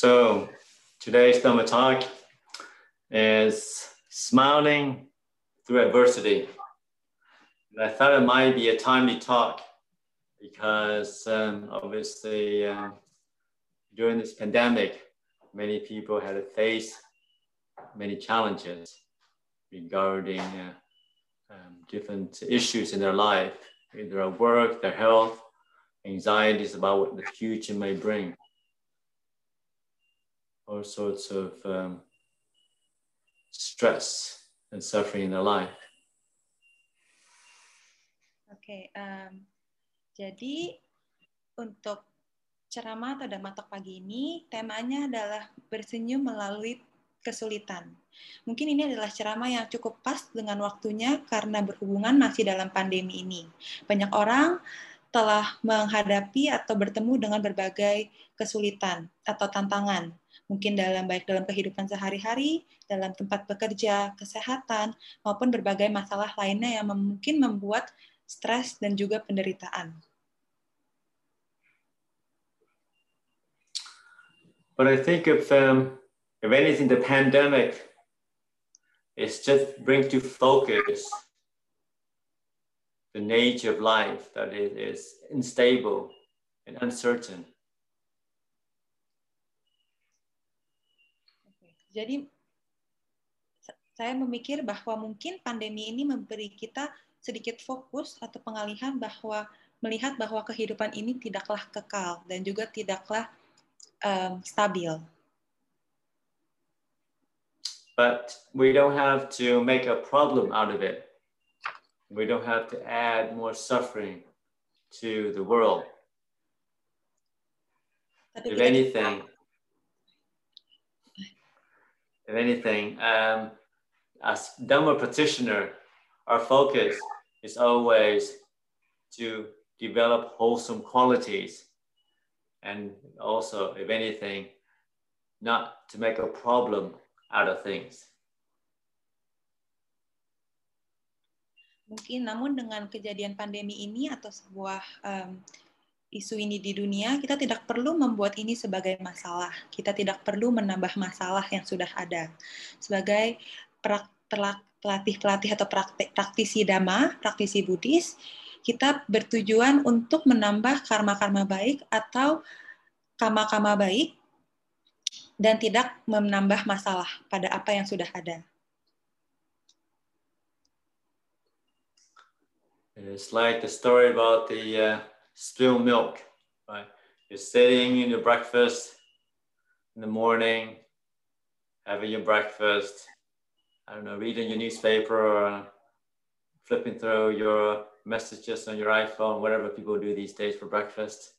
So today's Dhamma talk is smiling through adversity. And I thought it might be a timely talk because um, obviously uh, during this pandemic, many people had to face many challenges regarding uh, um, different issues in their life, in their work, their health, anxieties about what the future may bring all sorts of um, stress and suffering in their life. Oke, okay, um, jadi untuk ceramah atau damatok pagi ini temanya adalah bersenyum melalui kesulitan. Mungkin ini adalah ceramah yang cukup pas dengan waktunya karena berhubungan masih dalam pandemi ini. Banyak orang telah menghadapi atau bertemu dengan berbagai kesulitan atau tantangan mungkin dalam baik dalam kehidupan sehari-hari, dalam tempat bekerja, kesehatan, maupun berbagai masalah lainnya yang mungkin membuat stres dan juga penderitaan. But I think if um, if anything, the pandemic is just bring to focus the nature of life that it is unstable and uncertain. Jadi saya memikir bahwa mungkin pandemi ini memberi kita sedikit fokus atau pengalihan bahwa melihat bahwa kehidupan ini tidaklah kekal dan juga tidaklah um, stabil. But we don't have to make a problem out of it. We don't have to add more suffering to the world. Tapi if anything, if anything, um, as Dhamma practitioner, our focus is always to develop wholesome qualities and also, if anything, not to make a problem out of things. Mungkin namun dengan kejadian pandemi ini atau sebuah um, isu ini di dunia, kita tidak perlu membuat ini sebagai masalah. Kita tidak perlu menambah masalah yang sudah ada. Sebagai pelatih-pelatih atau praktisi dhamma, praktisi Buddhis, kita bertujuan untuk menambah karma-karma baik atau kama-kama baik dan tidak menambah masalah pada apa yang sudah ada. It's like the story about the uh, spilled milk, right? You're sitting in your breakfast in the morning, having your breakfast, I don't know, reading your newspaper or uh, flipping through your messages on your iPhone, whatever people do these days for breakfast.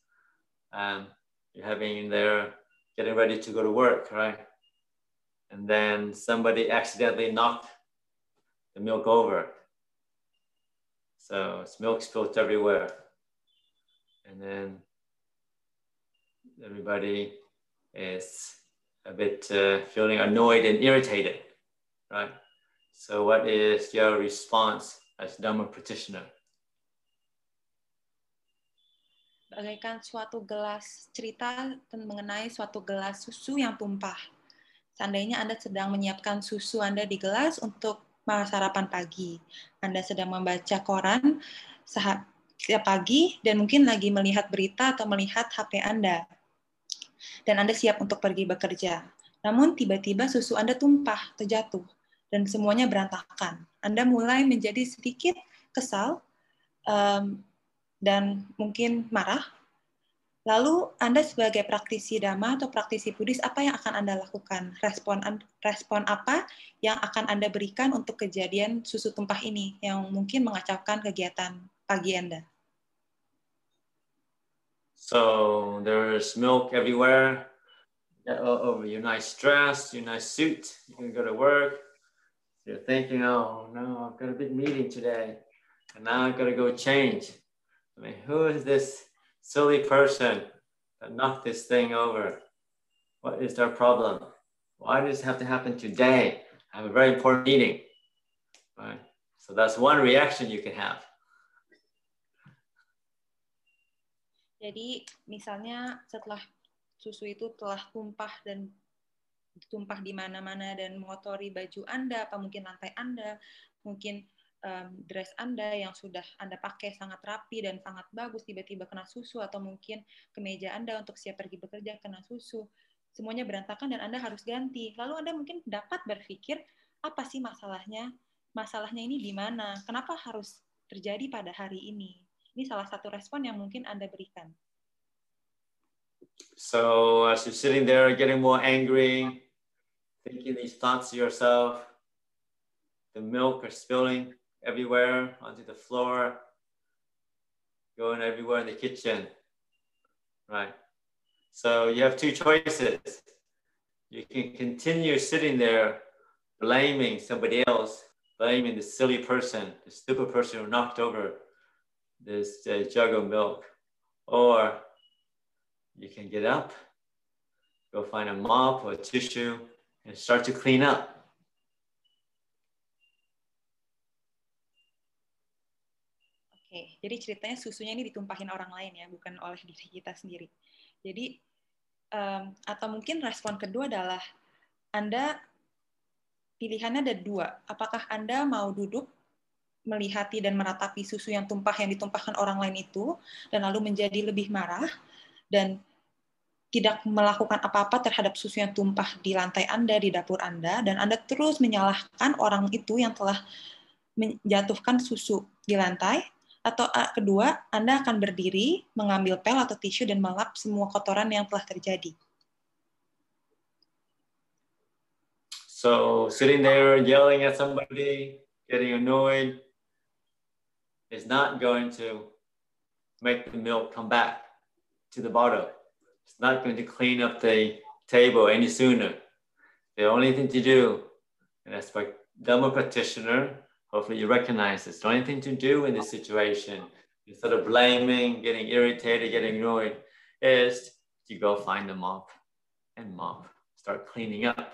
And you're having in there, getting ready to go to work, right? And then somebody accidentally knocked the milk over. So it's milk spilled everywhere and then everybody is a bit uh, feeling annoyed and irritated, right? So, what is your response as Dhamma practitioner? Bagaikan suatu gelas cerita mengenai suatu gelas susu yang tumpah. Seandainya Anda sedang menyiapkan susu Anda di gelas untuk sarapan pagi, Anda sedang membaca koran, setiap pagi dan mungkin lagi melihat berita atau melihat HP Anda. Dan Anda siap untuk pergi bekerja. Namun tiba-tiba susu Anda tumpah, terjatuh, dan semuanya berantakan. Anda mulai menjadi sedikit kesal um, dan mungkin marah. Lalu Anda sebagai praktisi dhamma atau praktisi Buddhis, apa yang akan Anda lakukan? Respon respon apa yang akan Anda berikan untuk kejadian susu tumpah ini yang mungkin mengacaukan kegiatan pagi Anda? So there's milk everywhere. Over your nice dress, your nice suit, you can go to work. You're thinking, oh no, I've got a big meeting today, and now I've got to go change. I mean, who is this silly person that knocked this thing over? What is their problem? Why does it have to happen today? I have a very important meeting. Right? So that's one reaction you can have. Jadi misalnya setelah susu itu telah tumpah dan tumpah di mana-mana dan mengotori baju Anda, apa mungkin lantai Anda, mungkin um, dress Anda yang sudah Anda pakai sangat rapi dan sangat bagus tiba-tiba kena susu atau mungkin kemeja Anda untuk siap pergi bekerja kena susu. Semuanya berantakan dan Anda harus ganti. Lalu Anda mungkin dapat berpikir, apa sih masalahnya? Masalahnya ini di mana? Kenapa harus terjadi pada hari ini? Ini salah satu respon yang mungkin Anda berikan. So as you're sitting there getting more angry, thinking these thoughts to yourself, the milk are spilling everywhere onto the floor, going everywhere in the kitchen, right? So you have two choices. You can continue sitting there blaming somebody else, blaming the silly person, the stupid person who knocked over this uh, jug of milk, or you can get up, go find a mop or a tissue, and start to clean up. Oke, jadi ceritanya susunya ini ditumpahin orang lain ya, bukan oleh diri kita sendiri. Jadi um, atau mungkin respon kedua adalah Anda pilihannya ada dua. Apakah Anda mau duduk melihati dan meratapi susu yang tumpah yang ditumpahkan orang lain itu dan lalu menjadi lebih marah dan tidak melakukan apa-apa terhadap susu yang tumpah di lantai Anda, di dapur Anda, dan Anda terus menyalahkan orang itu yang telah menjatuhkan susu di lantai, atau kedua, Anda akan berdiri, mengambil pel atau tisu, dan melap semua kotoran yang telah terjadi. So, sitting there yelling at somebody, getting annoyed, is not going to make the milk come back to the bottle. It's not going to clean up the table any sooner. The only thing to do, and as a Dhamma practitioner, hopefully you recognize this. The only thing to do in this situation, instead of blaming, getting irritated, getting annoyed, is to go find the mop and mop, start cleaning up.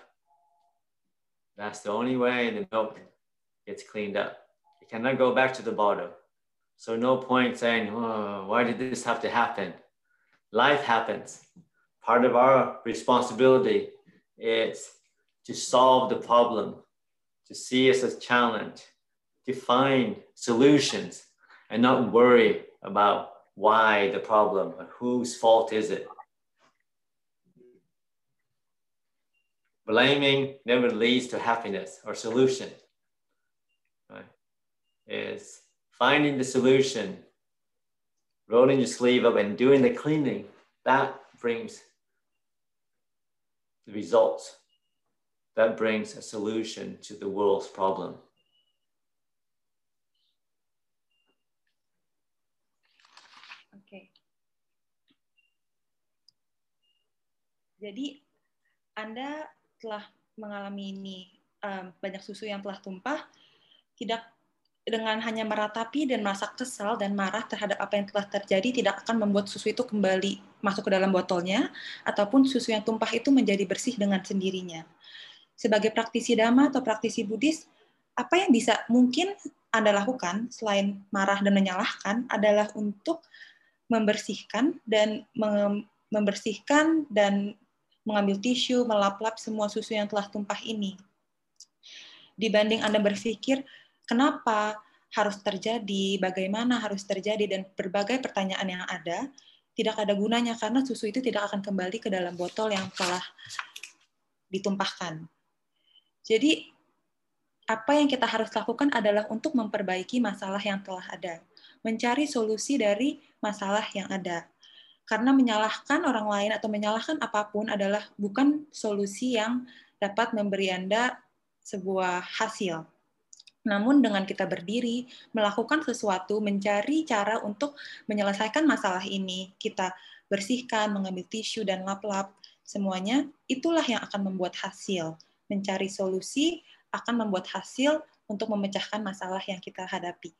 That's the only way the milk gets cleaned up. You cannot go back to the bottle. So no point saying, oh, why did this have to happen? life happens. Part of our responsibility is to solve the problem, to see it as a challenge, to find solutions, and not worry about why the problem or whose fault is it. Blaming never leads to happiness or solution. Right? Is finding the solution rolling your sleeve up and doing the cleaning, that brings the results. That brings a solution to the world's problem. Okay. Jadi Anda telah mengalami ini um, banyak susu yang telah tumpah, tidak dengan hanya meratapi dan merasa kesal dan marah terhadap apa yang telah terjadi tidak akan membuat susu itu kembali masuk ke dalam botolnya ataupun susu yang tumpah itu menjadi bersih dengan sendirinya. Sebagai praktisi dhamma atau praktisi Buddhis, apa yang bisa mungkin Anda lakukan selain marah dan menyalahkan adalah untuk membersihkan dan membersihkan dan mengambil tisu, melap-lap semua susu yang telah tumpah ini. Dibanding Anda berpikir, kenapa harus terjadi, bagaimana harus terjadi, dan berbagai pertanyaan yang ada, tidak ada gunanya karena susu itu tidak akan kembali ke dalam botol yang telah ditumpahkan. Jadi, apa yang kita harus lakukan adalah untuk memperbaiki masalah yang telah ada, mencari solusi dari masalah yang ada. Karena menyalahkan orang lain atau menyalahkan apa pun adalah bukan solusi yang dapat memberi Anda sebuah hasil namun dengan kita berdiri, melakukan sesuatu, mencari cara untuk menyelesaikan masalah ini, kita bersihkan, mengambil tisu dan lap-lap, semuanya itulah yang akan membuat hasil. Mencari solusi akan membuat hasil untuk memecahkan masalah yang kita hadapi.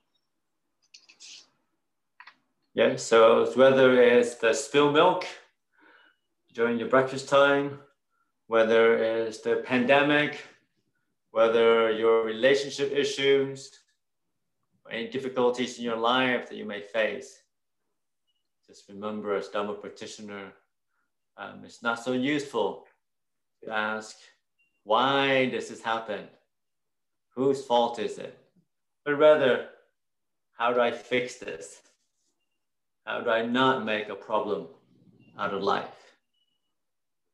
Yeah, so whether it's the spill milk during your breakfast time, whether it's the pandemic, whether your relationship issues or any difficulties in your life that you may face. Just remember, as Dhamma practitioner, um, it's not so useful to ask, why does this happen? Whose fault is it? But rather, how do I fix this? How do I not make a problem out of life?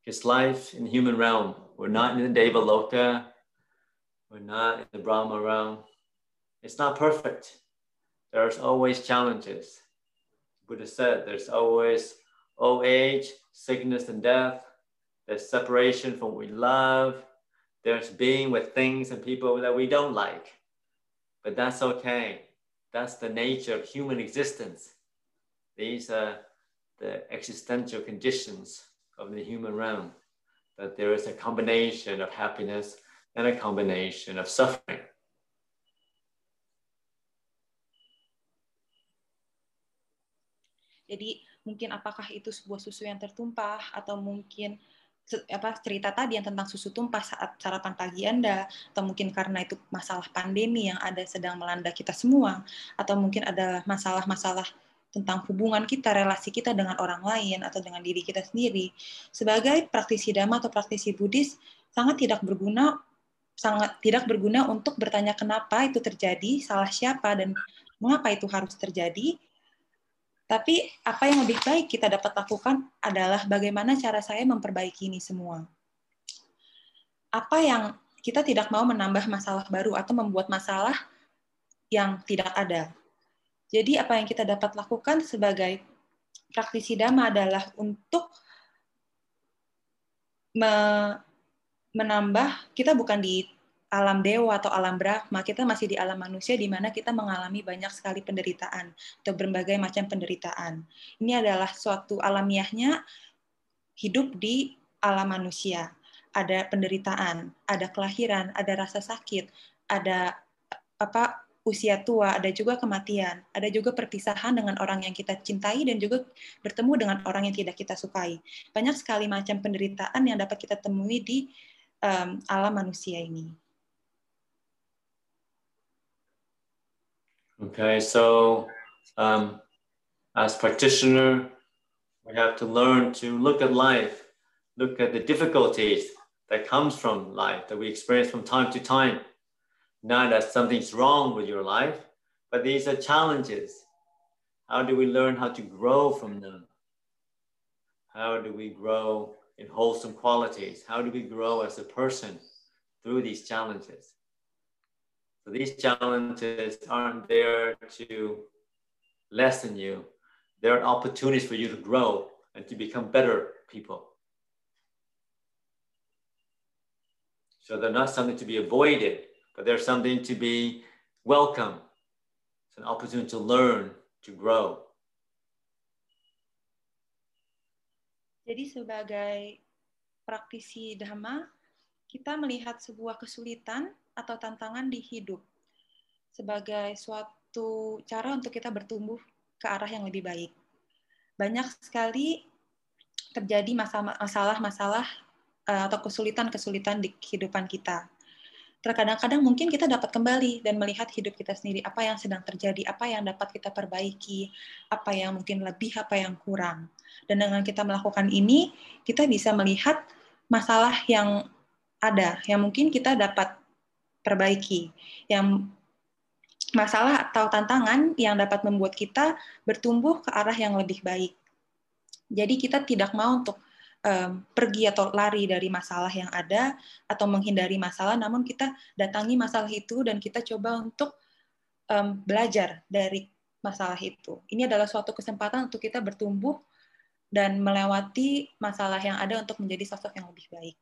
Because life in the human realm, we're not in the Deva Loka, we're not in the Brahma realm. It's not perfect. There's always challenges. Buddha said there's always old age, sickness, and death. There's separation from what we love. There's being with things and people that we don't like. But that's okay. That's the nature of human existence. These are the existential conditions of the human realm. That there is a combination of happiness and a combination of suffering. Jadi mungkin apakah itu sebuah susu yang tertumpah atau mungkin apa cerita tadi yang tentang susu tumpah saat sarapan pagi Anda atau mungkin karena itu masalah pandemi yang ada sedang melanda kita semua atau mungkin ada masalah-masalah tentang hubungan kita, relasi kita dengan orang lain atau dengan diri kita sendiri. Sebagai praktisi dhamma atau praktisi Buddhis sangat tidak berguna sangat tidak berguna untuk bertanya kenapa itu terjadi, salah siapa dan mengapa itu harus terjadi, tapi apa yang lebih baik kita dapat lakukan adalah bagaimana cara saya memperbaiki ini semua. Apa yang kita tidak mau menambah masalah baru atau membuat masalah yang tidak ada. Jadi apa yang kita dapat lakukan sebagai praktisi dhamma adalah untuk menambah kita bukan di alam dewa atau alam Brahma, kita masih di alam manusia di mana kita mengalami banyak sekali penderitaan atau berbagai macam penderitaan. Ini adalah suatu alamiahnya hidup di alam manusia. Ada penderitaan, ada kelahiran, ada rasa sakit, ada apa usia tua, ada juga kematian, ada juga perpisahan dengan orang yang kita cintai dan juga bertemu dengan orang yang tidak kita sukai. Banyak sekali macam penderitaan yang dapat kita temui di um, alam manusia ini. Okay, so um, as practitioner, we have to learn to look at life, look at the difficulties that comes from life that we experience from time to time. Not that something's wrong with your life, but these are challenges. How do we learn how to grow from them? How do we grow in wholesome qualities? How do we grow as a person through these challenges? So these challenges aren't there to lessen you. They're opportunities for you to grow and to become better people. So they're not something to be avoided, but they're something to be welcome. It's an opportunity to learn, to grow. Jadi sebagai praktisi dhamma, kita melihat sebuah kesulitan atau tantangan di hidup sebagai suatu cara untuk kita bertumbuh ke arah yang lebih baik. Banyak sekali terjadi masalah-masalah eh, atau kesulitan-kesulitan di kehidupan kita. Terkadang-kadang mungkin kita dapat kembali dan melihat hidup kita sendiri, apa yang sedang terjadi, apa yang dapat kita perbaiki, apa yang mungkin lebih, apa yang kurang. Dan dengan kita melakukan ini, kita bisa melihat masalah yang ada, yang mungkin kita dapat perbaiki. Yang masalah atau tantangan yang dapat membuat kita bertumbuh ke arah yang lebih baik. Jadi kita tidak mau untuk um, pergi atau lari dari masalah yang ada atau menghindari masalah, namun kita datangi masalah itu dan kita coba untuk um, belajar dari masalah itu. Ini adalah suatu kesempatan untuk kita bertumbuh dan melewati masalah yang ada untuk menjadi sosok yang lebih baik.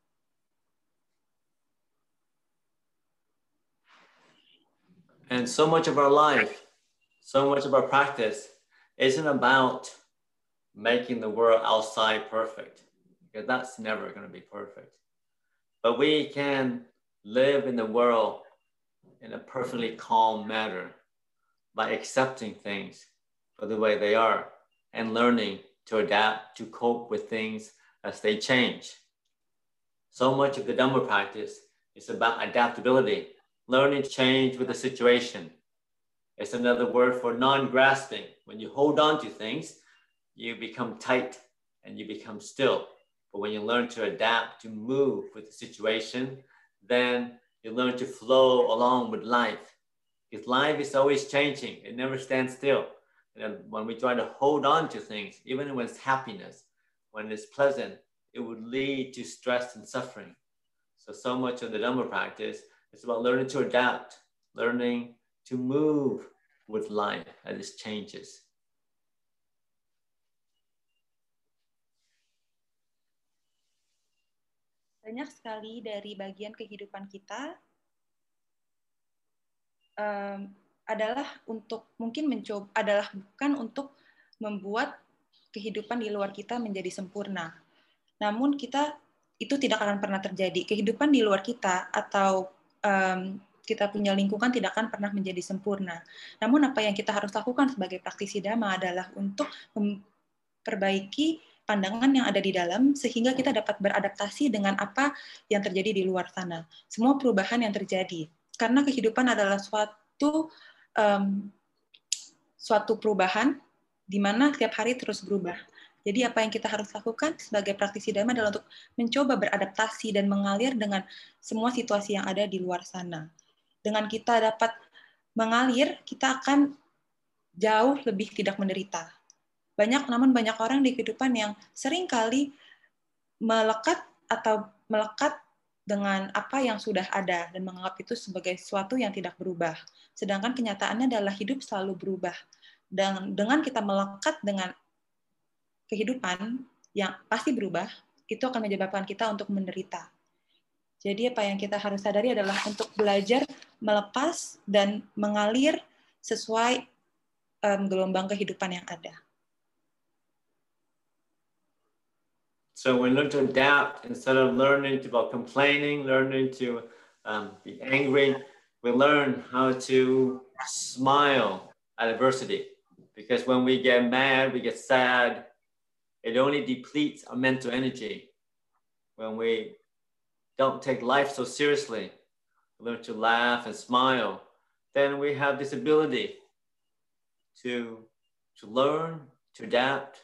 And so much of our life, so much of our practice isn't about making the world outside perfect, because that's never going to be perfect. But we can live in the world in a perfectly calm manner by accepting things for the way they are and learning to adapt to cope with things as they change. So much of the Dhamma practice is about adaptability learning to change with the situation. It's another word for non grasping. When you hold on to things, you become tight and you become still. But when you learn to adapt, to move with the situation, then you learn to flow along with life. Because life is always changing, it never stands still. And when we try to hold on to things, even when it's happiness, when it's pleasant, it would lead to stress and suffering. So, so much of the Dhamma practice is about learning to adapt, learning to move with life as it changes. Banyak sekali dari bagian kehidupan kita um, adalah untuk mungkin mencoba adalah bukan untuk membuat kehidupan di luar kita menjadi sempurna. Namun kita itu tidak akan pernah terjadi. Kehidupan di luar kita atau um, kita punya lingkungan tidak akan pernah menjadi sempurna. Namun apa yang kita harus lakukan sebagai praktisi dhamma adalah untuk memperbaiki pandangan yang ada di dalam sehingga kita dapat beradaptasi dengan apa yang terjadi di luar sana. Semua perubahan yang terjadi. Karena kehidupan adalah suatu um, suatu perubahan di mana setiap hari terus berubah. Jadi apa yang kita harus lakukan sebagai praktisi dhamma adalah untuk mencoba beradaptasi dan mengalir dengan semua situasi yang ada di luar sana. Dengan kita dapat mengalir, kita akan jauh lebih tidak menderita. Banyak namun banyak orang di kehidupan yang sering kali melekat atau melekat dengan apa yang sudah ada dan menganggap itu sebagai sesuatu yang tidak berubah. Sedangkan kenyataannya adalah hidup selalu berubah. Dan dengan kita melekat dengan kehidupan yang pasti berubah, itu akan menyebabkan kita untuk menderita. Jadi apa yang kita harus sadari adalah untuk belajar melepas dan mengalir sesuai um, gelombang kehidupan yang ada. So we learn to adapt instead of learning to about complaining, learning to um, be angry. We learn how to smile at adversity because when we get mad, we get sad, it only depletes our mental energy. When we don't take life so seriously, learn to laugh and smile, then we have this ability to, to learn, to adapt,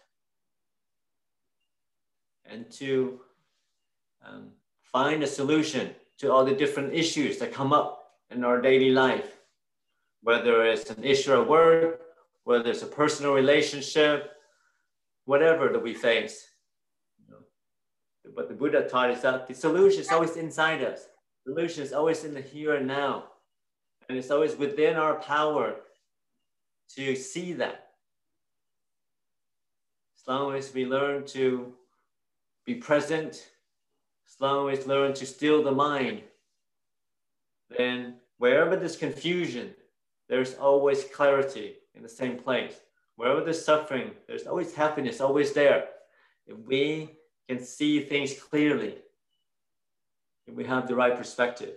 and to um, find a solution to all the different issues that come up in our daily life, whether it's an issue at work, whether it's a personal relationship, whatever that we face. But the Buddha taught us that the solution is always inside us. The solution is always in the here and now. And it's always within our power to see that. As long as we learn to be present, as long as learn to still the mind, then wherever there's confusion, there's always clarity in the same place. Wherever there's suffering, there's always happiness, always there. If we can see things clearly, if we have the right perspective.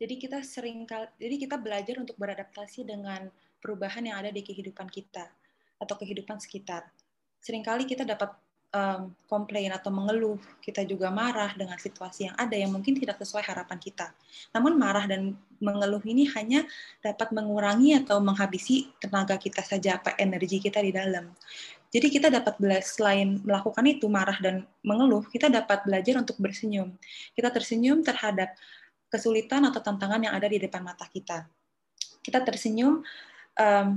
Jadi kita sering jadi kita belajar untuk beradaptasi dengan perubahan yang ada di kehidupan kita atau kehidupan sekitar. Seringkali kita dapat um, komplain atau mengeluh, kita juga marah dengan situasi yang ada yang mungkin tidak sesuai harapan kita. Namun marah dan mengeluh ini hanya dapat mengurangi atau menghabisi tenaga kita saja, apa energi kita di dalam. Jadi kita dapat belajar selain melakukan itu marah dan mengeluh, kita dapat belajar untuk bersenyum. Kita tersenyum terhadap kesulitan atau tantangan yang ada di depan mata kita. Kita tersenyum um,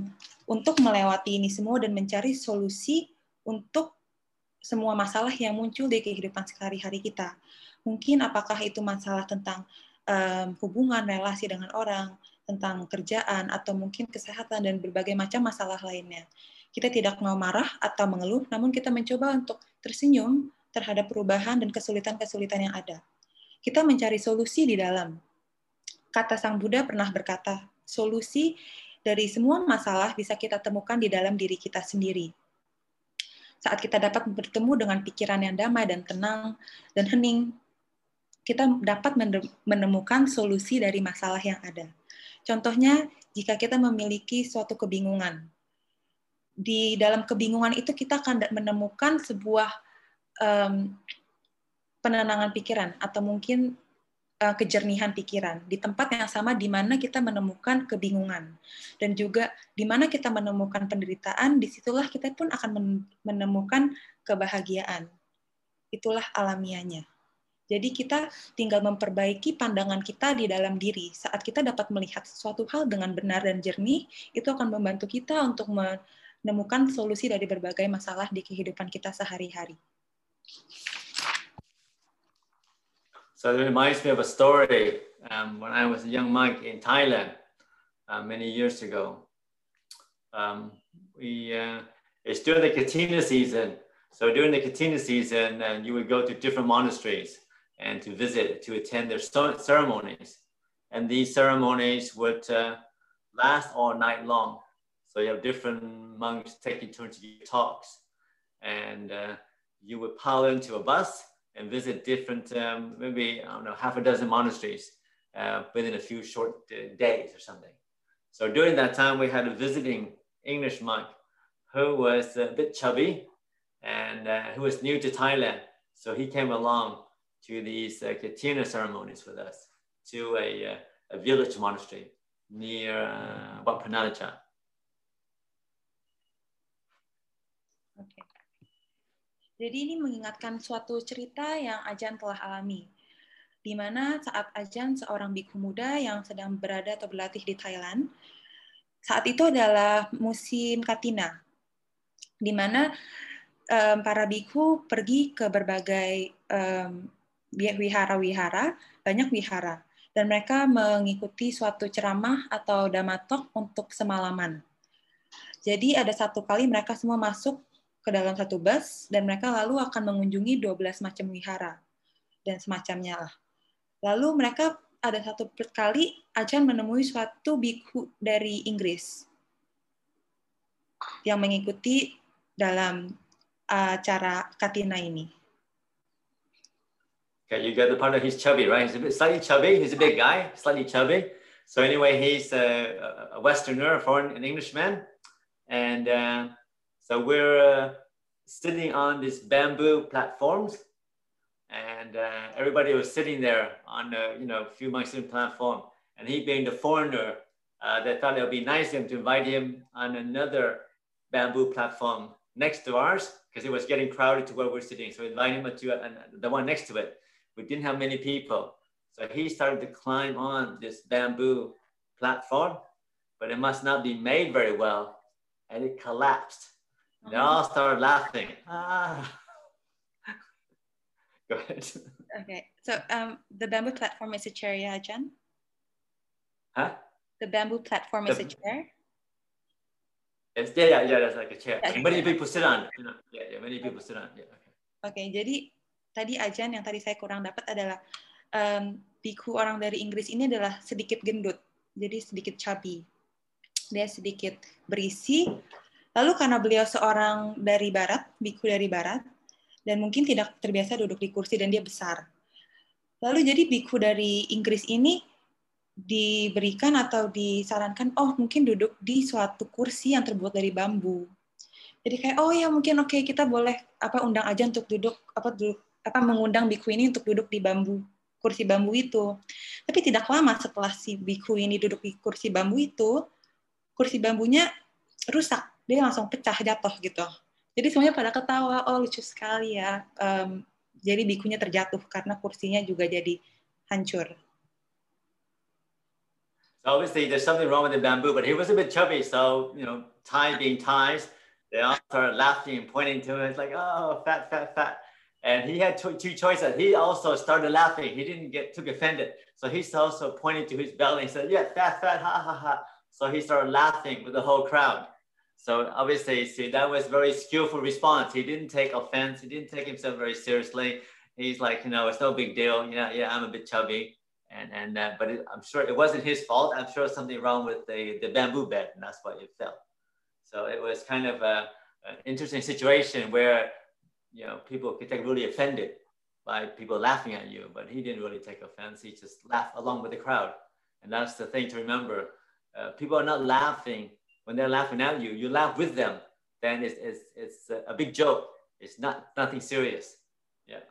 untuk melewati ini semua dan mencari solusi untuk semua masalah yang muncul di kehidupan sehari-hari kita. Mungkin apakah itu masalah tentang um, hubungan, relasi dengan orang, tentang kerjaan, atau mungkin kesehatan dan berbagai macam masalah lainnya. Kita tidak mau marah atau mengeluh, namun kita mencoba untuk tersenyum terhadap perubahan dan kesulitan-kesulitan yang ada. Kita mencari solusi di dalam. Kata Sang Buddha pernah berkata, solusi dari semua masalah bisa kita temukan di dalam diri kita sendiri saat kita dapat bertemu dengan pikiran yang damai dan tenang dan hening, kita dapat menemukan solusi dari masalah yang ada. Contohnya, jika kita memiliki suatu kebingungan, di dalam kebingungan itu kita akan menemukan sebuah um, penenangan pikiran atau mungkin uh, kejernihan pikiran di tempat yang sama di mana kita menemukan kebingungan dan juga di mana kita menemukan penderitaan di situlah kita pun akan menemukan kebahagiaan. Itulah alamiahnya. Jadi kita tinggal memperbaiki pandangan kita di dalam diri. Saat kita dapat melihat sesuatu hal dengan benar dan jernih itu akan membantu kita untuk menemukan solusi dari berbagai masalah di kehidupan kita sehari-hari. So it reminds me of a story um, when I was a young monk in Thailand uh, many years ago. Um, we uh, it's during the Katina season. So during the Katina season, uh, you would go to different monasteries and to visit to attend their ceremonies. And these ceremonies would uh, last all night long. So you have different monks taking turns to give talks, and uh, you would pile into a bus and visit different, um, maybe, I don't know, half a dozen monasteries uh, within a few short uh, days or something. So during that time, we had a visiting English monk who was a bit chubby and uh, who was new to Thailand. So he came along to these uh, Katina ceremonies with us to a, uh, a village monastery near uh, Wat. Okay. Jadi ini mengingatkan suatu cerita yang Ajan telah alami, di mana saat Ajan seorang biku muda yang sedang berada atau berlatih di Thailand, saat itu adalah musim Katina, di mana um, para biku pergi ke berbagai um, wihara-wihara, banyak wihara, dan mereka mengikuti suatu ceramah atau damatok untuk semalaman. Jadi ada satu kali mereka semua masuk ke dalam satu bus dan mereka lalu akan mengunjungi 12 macam wihara dan semacamnya lah. Lalu mereka ada satu kali akan menemui suatu biku dari Inggris yang mengikuti dalam acara Katina ini. Okay, you got the part of he's chubby, right? He's a bit slightly chubby. He's a big guy, slightly chubby. So anyway, he's a, a Westerner, a foreign, an Englishman, and uh, So we're uh, sitting on these bamboo platforms and uh, everybody was sitting there on a you know few Mexican platform. And he being the foreigner, uh, they thought it would be nice to invite him on another bamboo platform next to ours because it was getting crowded to where we're sitting. So we invited him to uh, the one next to it. We didn't have many people. So he started to climb on this bamboo platform, but it must not be made very well. And it collapsed they all started laughing. Ah. Go ahead. Okay, so um, the bamboo platform is a chair, yeah, Jen? Huh? The bamboo platform the, is a chair? Yes, yeah, yeah, yeah, that's like a chair. Yeah, many people sit on. You know, yeah, yeah, many people sit on. Yeah, okay. Oke, okay, jadi tadi Ajan yang tadi saya kurang dapat adalah um, biku orang dari Inggris ini adalah sedikit gendut, jadi sedikit chubby. Dia sedikit berisi, Lalu karena beliau seorang dari barat, biku dari barat, dan mungkin tidak terbiasa duduk di kursi dan dia besar. Lalu jadi biku dari Inggris ini diberikan atau disarankan, oh mungkin duduk di suatu kursi yang terbuat dari bambu. Jadi kayak oh ya mungkin oke okay, kita boleh apa undang aja untuk duduk apa duduk apa mengundang biku ini untuk duduk di bambu kursi bambu itu. Tapi tidak lama setelah si biku ini duduk di kursi bambu itu, kursi bambunya rusak dia langsung pecah jatuh gitu. Jadi semuanya pada ketawa, oh lucu sekali ya. Um, jadi bikunya terjatuh karena kursinya juga jadi hancur. So obviously there's something wrong with the bamboo, but he was a bit chubby. So, you know, Thai being Thais, they all started laughing and pointing to him. It's like, oh, fat, fat, fat. And he had two, two choices. He also started laughing. He didn't get too offended. So he's also pointing to his belly and said, yeah, fat, fat, ha, ha, ha. So he started laughing with the whole crowd. So obviously, see, that was very skillful response. He didn't take offense. He didn't take himself very seriously. He's like, you know, it's no big deal. You know, yeah, I'm a bit chubby, and and uh, but it, I'm sure it wasn't his fault. I'm sure something wrong with the the bamboo bed, and that's why it fell. So it was kind of a, an interesting situation where, you know, people could get really offended by people laughing at you, but he didn't really take offense. He just laughed along with the crowd, and that's the thing to remember. Uh, people are not laughing when they're laughing at you, you laugh with them, then it's, it's, it's a big joke. It's not nothing serious. Yeah.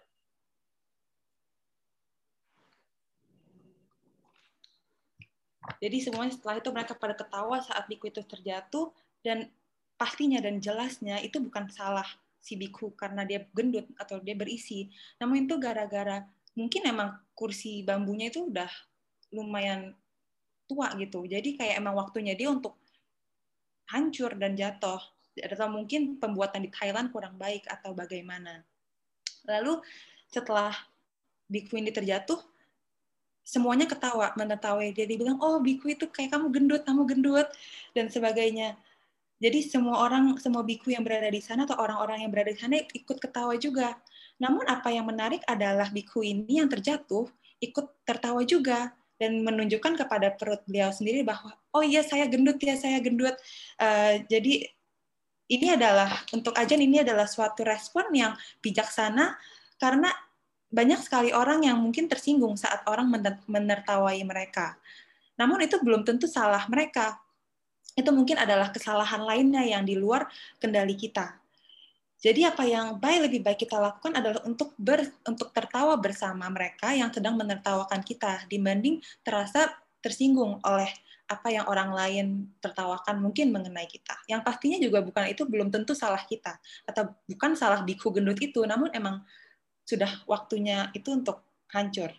Jadi semuanya setelah itu mereka pada ketawa saat biku itu terjatuh dan pastinya dan jelasnya itu bukan salah si biku karena dia gendut atau dia berisi. Namun itu gara-gara mungkin emang kursi bambunya itu udah lumayan tua gitu. Jadi kayak emang waktunya dia untuk hancur dan jatuh. Atau mungkin pembuatan di Thailand kurang baik atau bagaimana. Lalu setelah biku ini terjatuh, semuanya ketawa, menertawai. Jadi bilang, oh biku itu kayak kamu gendut, kamu gendut, dan sebagainya. Jadi semua orang, semua biku yang berada di sana atau orang-orang yang berada di sana ikut ketawa juga. Namun apa yang menarik adalah biku ini yang terjatuh ikut tertawa juga dan menunjukkan kepada perut beliau sendiri bahwa oh iya saya gendut ya saya gendut. Uh, jadi ini adalah untuk ajan ini adalah suatu respon yang bijaksana karena banyak sekali orang yang mungkin tersinggung saat orang menertawai mereka. Namun itu belum tentu salah mereka itu mungkin adalah kesalahan lainnya yang di luar kendali kita. Jadi apa yang baik lebih baik kita lakukan adalah untuk ber, untuk tertawa bersama mereka yang sedang menertawakan kita dibanding terasa tersinggung oleh apa yang orang lain tertawakan mungkin mengenai kita. Yang pastinya juga bukan itu belum tentu salah kita atau bukan salah biku gendut itu, namun emang sudah waktunya itu untuk hancur.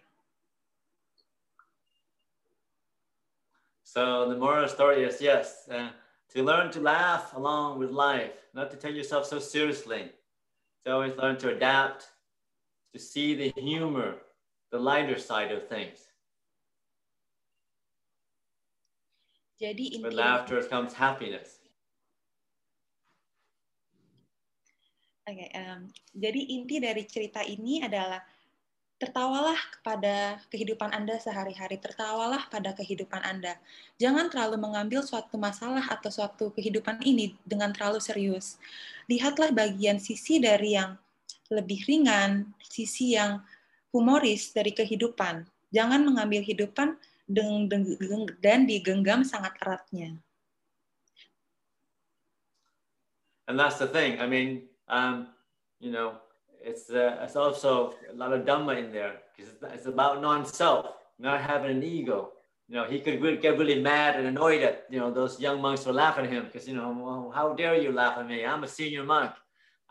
So the moral story is yes, uh, to learn to laugh along with life, not to take yourself so seriously. To always learn to adapt, to see the humor, the lighter side of things. Jadi With laughter comes happiness. Oke, okay, um, jadi inti dari cerita ini adalah tertawalah kepada kehidupan Anda sehari-hari, tertawalah pada kehidupan Anda. Jangan terlalu mengambil suatu masalah atau suatu kehidupan ini dengan terlalu serius. Lihatlah bagian sisi dari yang lebih ringan, sisi yang humoris dari kehidupan. Jangan mengambil hidupan dan digenggam sangat eratnya. And that's the thing. I mean, um, you know, it's uh, it's also a lot of dhamma in there because it's about non-self, not having an ego. You know, he could get really mad and annoyed at you know those young monks were laughing at him because you know, well, how dare you laugh at me? I'm a senior monk.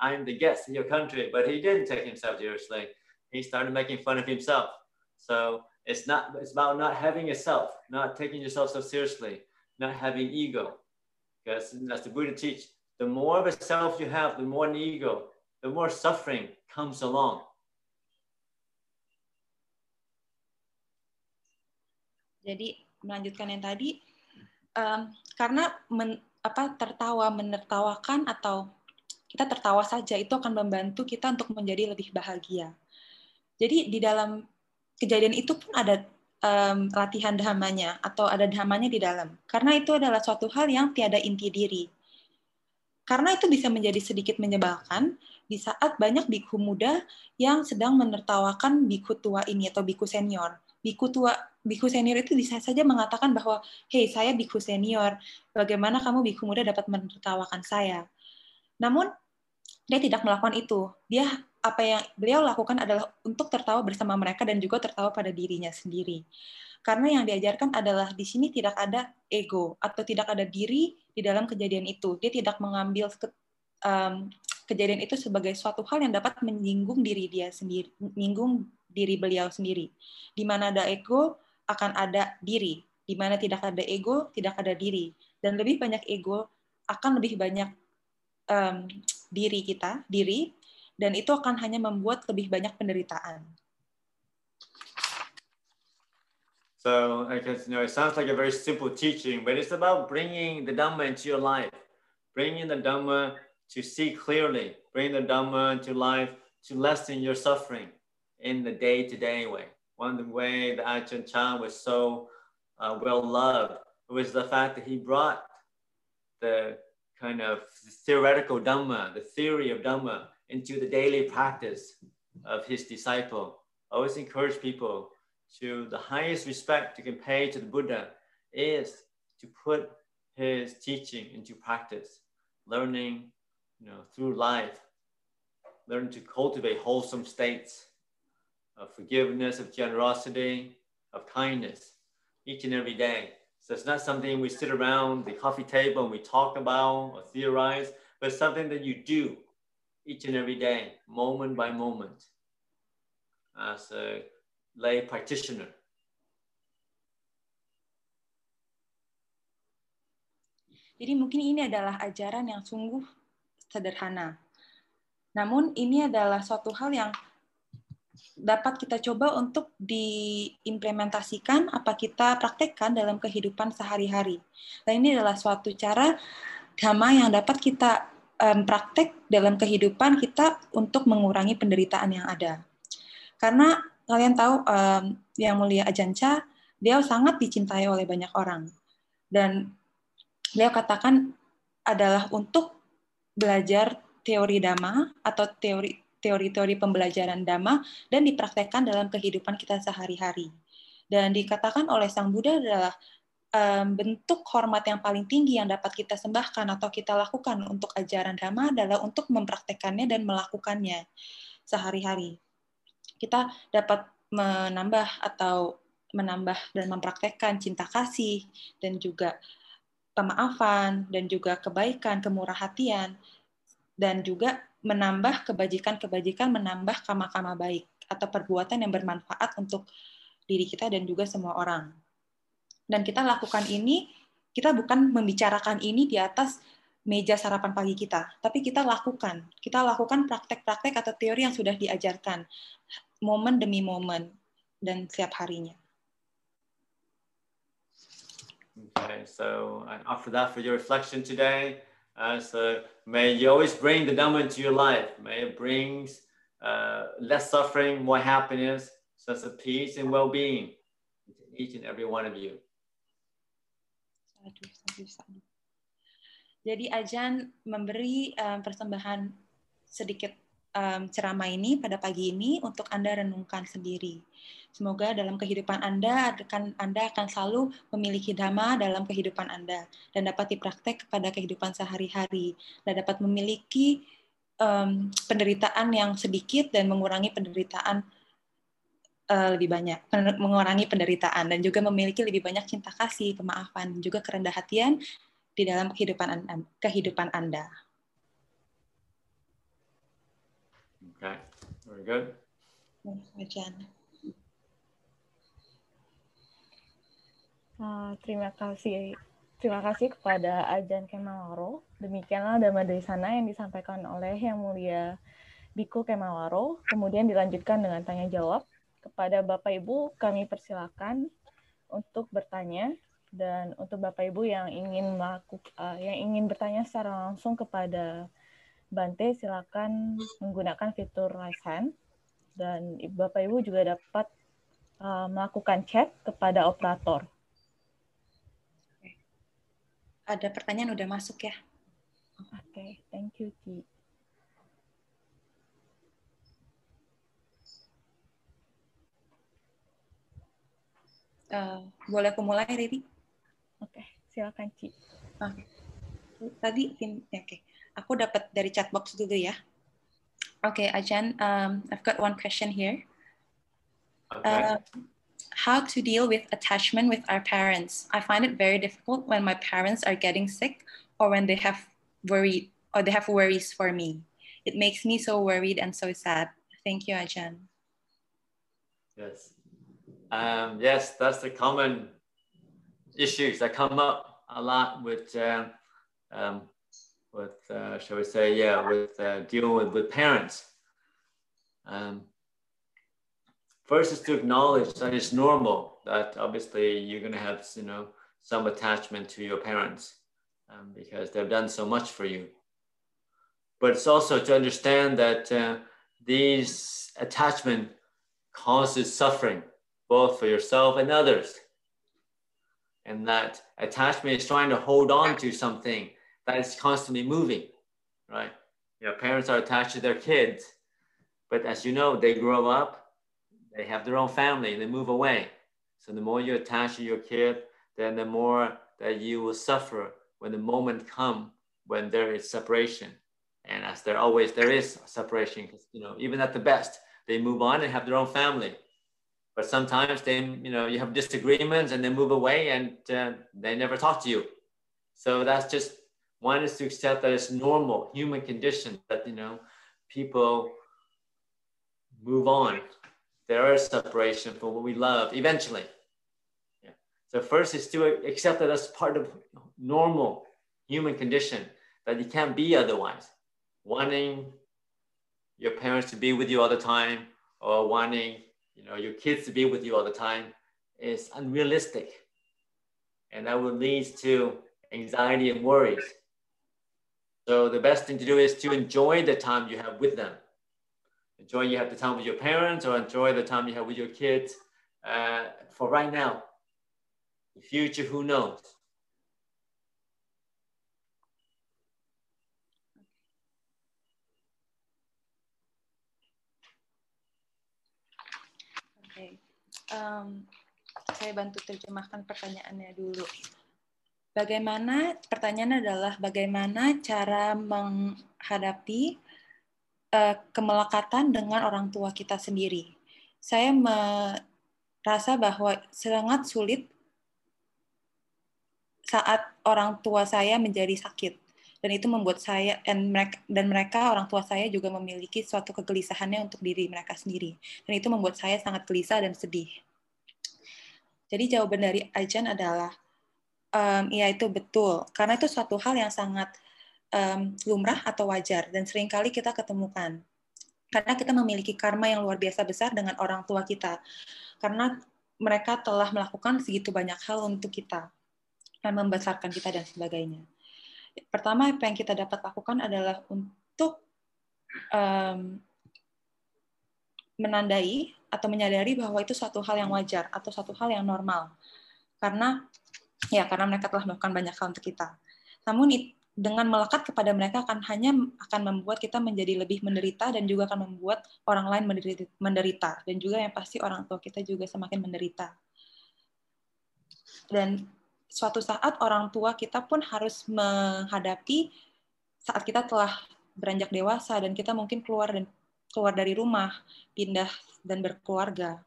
I'm the guest in your country. But he didn't take himself seriously. He started making fun of himself. So it's not it's about not having yourself, not taking yourself so seriously, not having ego. Because as the Buddha teach. The more of a self you have, the more an ego, the more suffering comes along. Jadi melanjutkan yang tadi, um, karena men, apa tertawa menertawakan atau kita tertawa saja itu akan membantu kita untuk menjadi lebih bahagia. Jadi di dalam kejadian itu pun ada um, latihan dhamanya atau ada dhamanya di dalam. Karena itu adalah suatu hal yang tiada inti diri. Karena itu bisa menjadi sedikit menyebalkan, di saat banyak biku muda yang sedang menertawakan biku tua ini atau biku senior. Biku tua, biku senior itu bisa saja mengatakan bahwa, hei saya biku senior, bagaimana kamu biku muda dapat menertawakan saya? Namun dia tidak melakukan itu. Dia apa yang beliau lakukan adalah untuk tertawa bersama mereka dan juga tertawa pada dirinya sendiri. Karena yang diajarkan adalah di sini tidak ada ego atau tidak ada diri di dalam kejadian itu. Dia tidak mengambil um, kejadian itu sebagai suatu hal yang dapat menyinggung diri dia sendiri, menyinggung diri beliau sendiri. Di mana ada ego akan ada diri, di mana tidak ada ego tidak ada diri, dan lebih banyak ego akan lebih banyak um, diri kita, diri, dan itu akan hanya membuat lebih banyak penderitaan. So, I guess, you know, it sounds like a very simple teaching, but it's about bringing the Dhamma into your life, bringing the Dhamma to see clearly, bring the Dhamma into life, to lessen your suffering in the day to day way. One of the way that Ajahn Chah was so uh, well loved was the fact that he brought the kind of theoretical Dhamma, the theory of Dhamma, into the daily practice of his disciple. I always encourage people to the highest respect you can pay to the Buddha is to put his teaching into practice, learning you know, through life, learn to cultivate wholesome states of forgiveness, of generosity, of kindness each and every day. So it's not something we sit around the coffee table and we talk about or theorize, but something that you do each and every day, moment by moment, as a lay practitioner. Jadi mungkin ini adalah ajaran yang sungguh sederhana. Namun ini adalah suatu hal yang dapat kita coba untuk diimplementasikan apa kita praktekkan dalam kehidupan sehari-hari. Dan ini adalah suatu cara dhamma yang dapat kita um, praktek dalam kehidupan kita untuk mengurangi penderitaan yang ada. Karena kalian tahu um, yang mulia Ajanca, dia sangat dicintai oleh banyak orang. Dan beliau katakan adalah untuk belajar teori dhamma atau teori teori-teori pembelajaran dhamma dan dipraktekkan dalam kehidupan kita sehari-hari. Dan dikatakan oleh Sang Buddha adalah um, bentuk hormat yang paling tinggi yang dapat kita sembahkan atau kita lakukan untuk ajaran dhamma adalah untuk mempraktekannya dan melakukannya sehari-hari. Kita dapat menambah atau menambah dan mempraktekkan cinta kasih dan juga pemaafan dan juga kebaikan, kemurah hatian dan juga menambah kebajikan-kebajikan, menambah kama-kama baik atau perbuatan yang bermanfaat untuk diri kita dan juga semua orang. Dan kita lakukan ini, kita bukan membicarakan ini di atas meja sarapan pagi kita, tapi kita lakukan. Kita lakukan praktek-praktek atau teori yang sudah diajarkan, momen demi momen, dan setiap harinya. Okay, so I offer that for your reflection today. Uh, so may you always bring the Dhamma into your life. May it brings uh, less suffering, more happiness, sense of peace and well-being to each and every one of you. Jadi Ajan memberi um, persembahan sedikit um, ceramah ini pada pagi ini untuk Anda renungkan sendiri. Semoga dalam kehidupan Anda akan Anda akan selalu memiliki dhamma dalam kehidupan Anda dan dapat dipraktek kepada kehidupan sehari-hari dan dapat memiliki um, penderitaan yang sedikit dan mengurangi penderitaan uh, lebih banyak, mengurangi penderitaan dan juga memiliki lebih banyak cinta kasih, pemaafan, dan juga kerendah hatian di dalam kehidupan. Kehidupan anda. Okay, very good. Uh, terima kasih terima kasih kepada Ajan Kemawaro. Demikianlah dari sana yang disampaikan oleh Yang Mulia Biku Kemawaro. Kemudian dilanjutkan dengan tanya jawab. Kepada Bapak Ibu kami persilakan untuk bertanya dan untuk Bapak Ibu yang ingin melakukan uh, yang ingin bertanya secara langsung kepada Bante silakan menggunakan fitur raise hand dan Bapak Ibu juga dapat uh, melakukan chat kepada operator. ada pertanyaan udah masuk ya. Oke, okay, thank you, Ki. Uh, boleh aku mulai, Riri? Oke, okay, silakan, Ci. Okay. Tadi, ya, oke. Okay. Aku dapat dari chat box dulu ya. Oke, okay, Ajan, um, I've got one question here. Okay. Uh, how to deal with attachment with our parents. I find it very difficult when my parents are getting sick or when they have worried or they have worries for me. It makes me so worried and so sad. Thank you, Ajan. Yes. Um, yes, that's the common issues that come up a lot with, uh, um, with uh, shall we say, yeah, with uh, dealing with, with parents. Um, first is to acknowledge that it's normal that obviously you're going to have you know some attachment to your parents um, because they've done so much for you but it's also to understand that uh, these attachment causes suffering both for yourself and others and that attachment is trying to hold on to something that is constantly moving right your parents are attached to their kids but as you know they grow up they have their own family, they move away. So the more you attach to your kid, then the more that you will suffer when the moment come when there is separation. And as there always there is separation, because you know, even at the best, they move on and have their own family. But sometimes they, you know, you have disagreements and they move away and uh, they never talk to you. So that's just one is to accept that it's normal human condition that, you know, people move on. There is separation from what we love eventually. Yeah. So first is to accept that as part of normal human condition that you can't be otherwise. Wanting your parents to be with you all the time or wanting you know your kids to be with you all the time is unrealistic and that will lead to anxiety and worries so the best thing to do is to enjoy the time you have with them enjoy you have the time with your parents or enjoy the time you have with your kids uh, for right now the future who knows Okay. um, saya bantu terjemahkan pertanyaannya dulu. Bagaimana pertanyaannya adalah bagaimana cara menghadapi uh, kemelekatan dengan orang tua kita sendiri. Saya merasa bahwa sangat sulit saat orang tua saya menjadi sakit dan itu membuat saya dan mereka dan mereka orang tua saya juga memiliki suatu kegelisahannya untuk diri mereka sendiri dan itu membuat saya sangat gelisah dan sedih. Jadi jawaban dari Ajan adalah um, ya itu betul. Karena itu suatu hal yang sangat um, lumrah atau wajar dan sering kali kita ketemukan. Karena kita memiliki karma yang luar biasa besar dengan orang tua kita. Karena mereka telah melakukan segitu banyak hal untuk kita dan membesarkan kita dan sebagainya. Pertama apa yang kita dapat lakukan adalah untuk um, menandai atau menyadari bahwa itu suatu hal yang wajar atau suatu hal yang normal. Karena ya karena mereka telah melakukan banyak hal untuk kita. Namun dengan melekat kepada mereka akan hanya akan membuat kita menjadi lebih menderita dan juga akan membuat orang lain menderita, dan juga yang pasti orang tua kita juga semakin menderita. Dan suatu saat orang tua kita pun harus menghadapi saat kita telah beranjak dewasa dan kita mungkin keluar dan keluar dari rumah, pindah dan berkeluarga.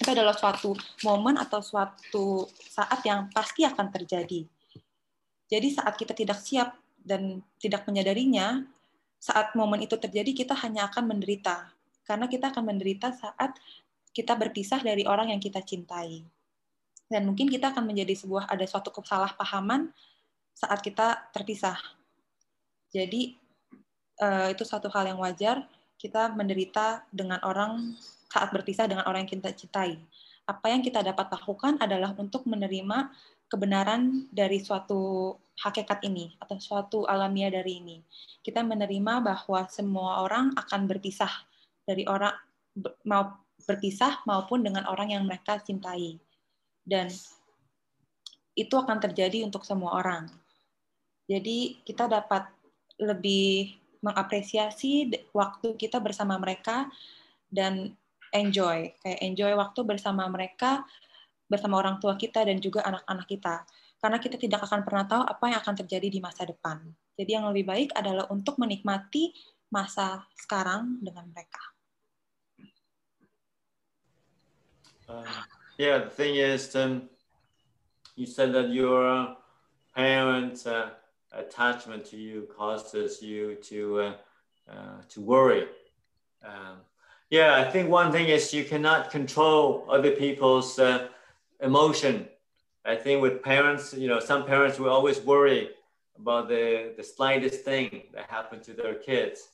Itu adalah suatu momen atau suatu saat yang pasti akan terjadi. Jadi saat kita tidak siap dan tidak menyadarinya, saat momen itu terjadi kita hanya akan menderita. Karena kita akan menderita saat kita berpisah dari orang yang kita cintai dan mungkin kita akan menjadi sebuah ada suatu kesalahpahaman saat kita terpisah. Jadi uh, itu satu hal yang wajar kita menderita dengan orang saat berpisah dengan orang yang kita cintai. Apa yang kita dapat lakukan adalah untuk menerima kebenaran dari suatu hakikat ini atau suatu alamiah dari ini. Kita menerima bahwa semua orang akan berpisah dari orang mau berpisah maupun dengan orang yang mereka cintai dan itu akan terjadi untuk semua orang. Jadi kita dapat lebih mengapresiasi waktu kita bersama mereka dan enjoy, kayak enjoy waktu bersama mereka, bersama orang tua kita dan juga anak-anak kita. Karena kita tidak akan pernah tahu apa yang akan terjadi di masa depan. Jadi yang lebih baik adalah untuk menikmati masa sekarang dengan mereka. Uh, Yeah, the thing is, um, you said that your parents' uh, attachment to you causes you to uh, uh, to worry. Um, yeah, I think one thing is you cannot control other people's uh, emotion. I think with parents, you know, some parents will always worry about the, the slightest thing that happened to their kids.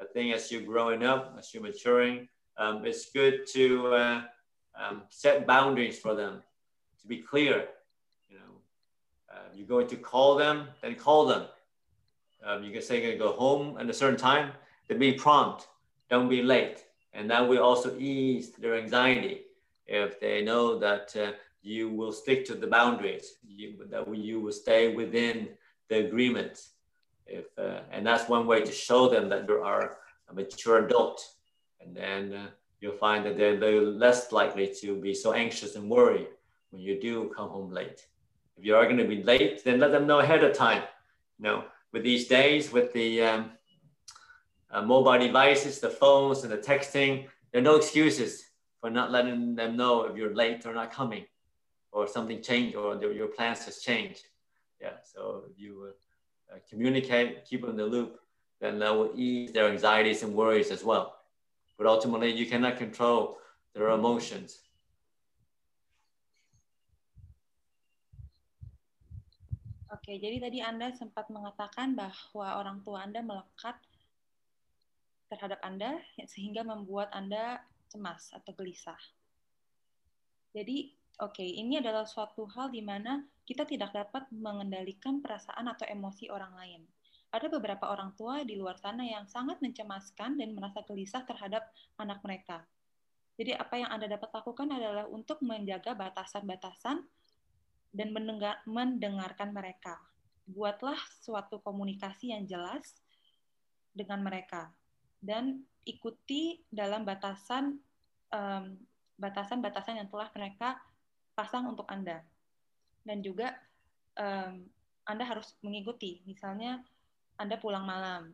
I think as you're growing up, as you're maturing, um, it's good to uh, um, set boundaries for them to be clear. You know, uh, you're going to call them, then call them. Um, you can say you're going to go home at a certain time, then be prompt, don't be late. And that will also ease their anxiety if they know that uh, you will stick to the boundaries, you, that you will stay within the agreement. If, uh, and that's one way to show them that you are a mature adult. And then uh, you'll find that they're, they're less likely to be so anxious and worried when you do come home late. If you are going to be late, then let them know ahead of time. You know, with these days, with the um, uh, mobile devices, the phones, and the texting, there are no excuses for not letting them know if you're late or not coming, or something changed, or your plans has changed. Yeah, so if you uh, communicate, keep them in the loop, then that will ease their anxieties and worries as well. But ultimately, you cannot control their emotions. Oke, jadi tadi Anda sempat mengatakan bahwa orang tua Anda melekat terhadap Anda sehingga membuat Anda cemas atau gelisah. Jadi, oke, okay, ini adalah suatu hal di mana kita tidak dapat mengendalikan perasaan atau emosi orang lain. Ada beberapa orang tua di luar sana yang sangat mencemaskan dan merasa gelisah terhadap anak mereka. Jadi apa yang Anda dapat lakukan adalah untuk menjaga batasan-batasan dan mendengar, mendengarkan mereka. Buatlah suatu komunikasi yang jelas dengan mereka dan ikuti dalam batasan batasan-batasan yang telah mereka pasang untuk Anda. Dan juga um, Anda harus mengikuti, misalnya Anda pulang malam,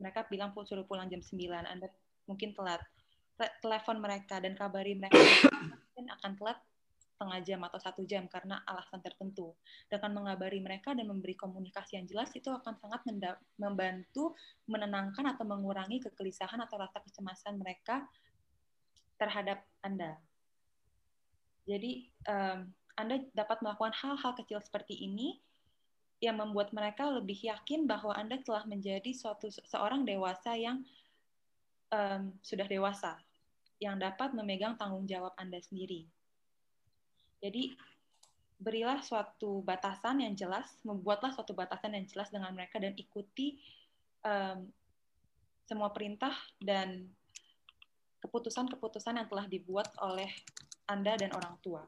mereka bilang suruh pulang jam 9, Anda mungkin telat, telepon mereka dan kabari mereka mungkin akan telat setengah jam atau satu jam karena alasan tertentu. Dengan mengabari mereka dan memberi komunikasi yang jelas itu akan sangat membantu menenangkan atau mengurangi kegelisahan atau rasa kecemasan mereka terhadap Anda. Jadi um, Anda dapat melakukan hal-hal kecil seperti ini yang membuat mereka lebih yakin bahwa Anda telah menjadi suatu seorang dewasa yang um, sudah dewasa, yang dapat memegang tanggung jawab Anda sendiri. Jadi berilah suatu batasan yang jelas, membuatlah suatu batasan yang jelas dengan mereka dan ikuti um, semua perintah dan keputusan-keputusan yang telah dibuat oleh Anda dan orang tua.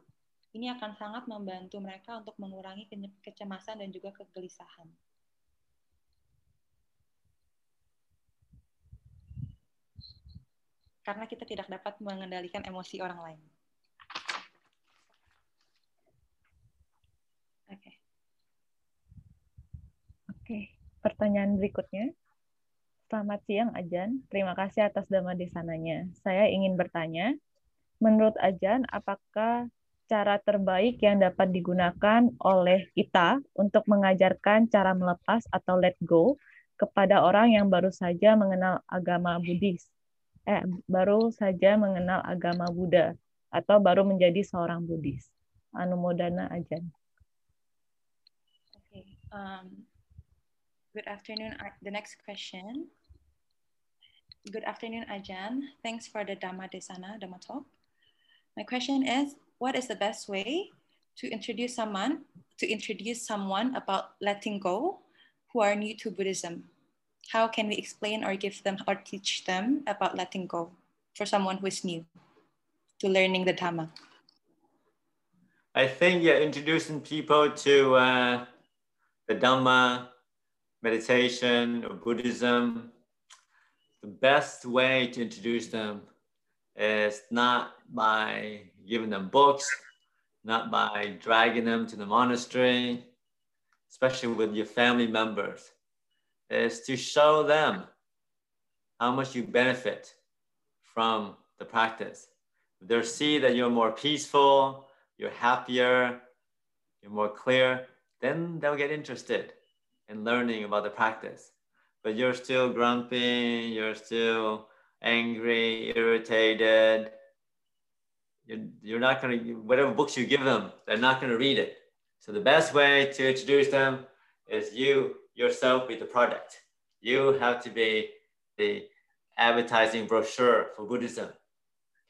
Ini akan sangat membantu mereka untuk mengurangi kecemasan dan juga kegelisahan. Karena kita tidak dapat mengendalikan emosi orang lain. Oke. Okay. Oke, pertanyaan berikutnya. Selamat siang Ajan, terima kasih atas dhamma desananya. Saya ingin bertanya, menurut Ajan, apakah cara terbaik yang dapat digunakan oleh kita untuk mengajarkan cara melepas atau let go kepada orang yang baru saja mengenal agama Buddhis, eh baru saja mengenal agama Buddha atau baru menjadi seorang Buddhis. Anumodana Ajan. Okay. Um, good afternoon. The next question. Good afternoon, Ajan. Thanks for the Dhamma Desana, Dhamma talk. My question is, what is the best way to introduce someone to introduce someone about letting go who are new to Buddhism? How can we explain or give them or teach them about letting go for someone who is new to learning the Dhamma? I think yeah, introducing people to uh, the Dhamma, meditation, or Buddhism, the best way to introduce them is not by giving them books, not by dragging them to the monastery, especially with your family members, is to show them how much you benefit from the practice. They'll see that you're more peaceful, you're happier, you're more clear, then they'll get interested in learning about the practice but you're still grumpy, you're still angry, irritated. You're, you're not going to, whatever books you give them, they're not going to read it. So the best way to introduce them is you yourself be the product. You have to be the advertising brochure for Buddhism.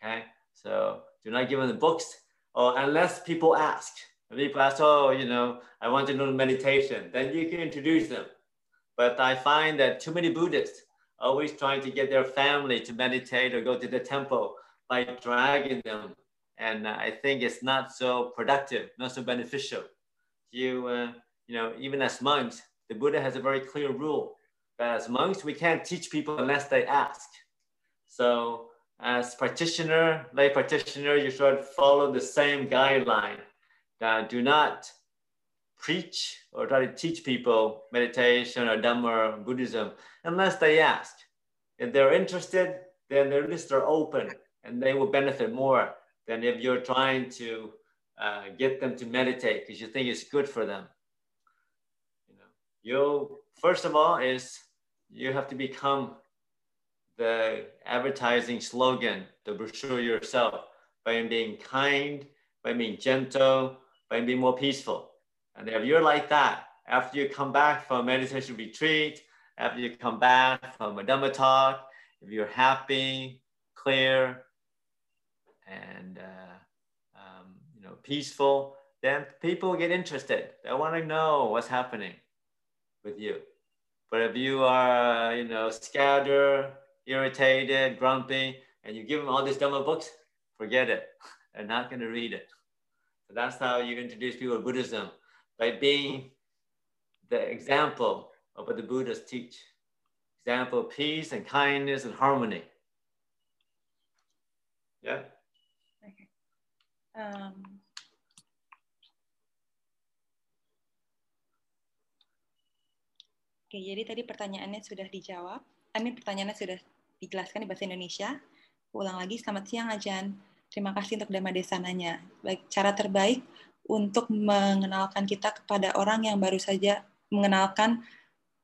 Okay, so do not give them the books, or unless people ask. People ask, oh, you know, I want to know meditation, then you can introduce them. But I find that too many Buddhists always trying to get their family to meditate or go to the temple by dragging them. And I think it's not so productive, not so beneficial. You, uh, you know, even as monks, the Buddha has a very clear rule. But as monks, we can't teach people unless they ask. So as practitioner, lay practitioner, you should follow the same guideline. Uh, do not preach or try to teach people meditation or Dhamma or Buddhism unless they ask. If they're interested, then their lists are open and they will benefit more than if you're trying to uh, get them to meditate because you think it's good for them. You know, you first of all is you have to become the advertising slogan, the brochure yourself, by being kind, by being gentle, by be more peaceful. And if you're like that, after you come back from a meditation retreat, after you come back from a Dhamma talk, if you're happy, clear, and uh, um, you know peaceful, then people get interested. They want to know what's happening with you. But if you are, you know, scattered, irritated, grumpy, and you give them all these Dhamma books, forget it. They're not going to read it. That's how you introduce people to Buddhism by being the example of what the Buddhas teach. Example of peace and kindness and harmony. Yeah. Okay. Um, Oke, jadi tadi pertanyaannya sudah dijawab. Amin pertanyaannya sudah dijelaskan di bahasa Indonesia. Ulang lagi, selamat siang Ajan. Terima kasih untuk Dhamma Desananya. Baik, cara terbaik untuk mengenalkan kita kepada orang yang baru saja mengenalkan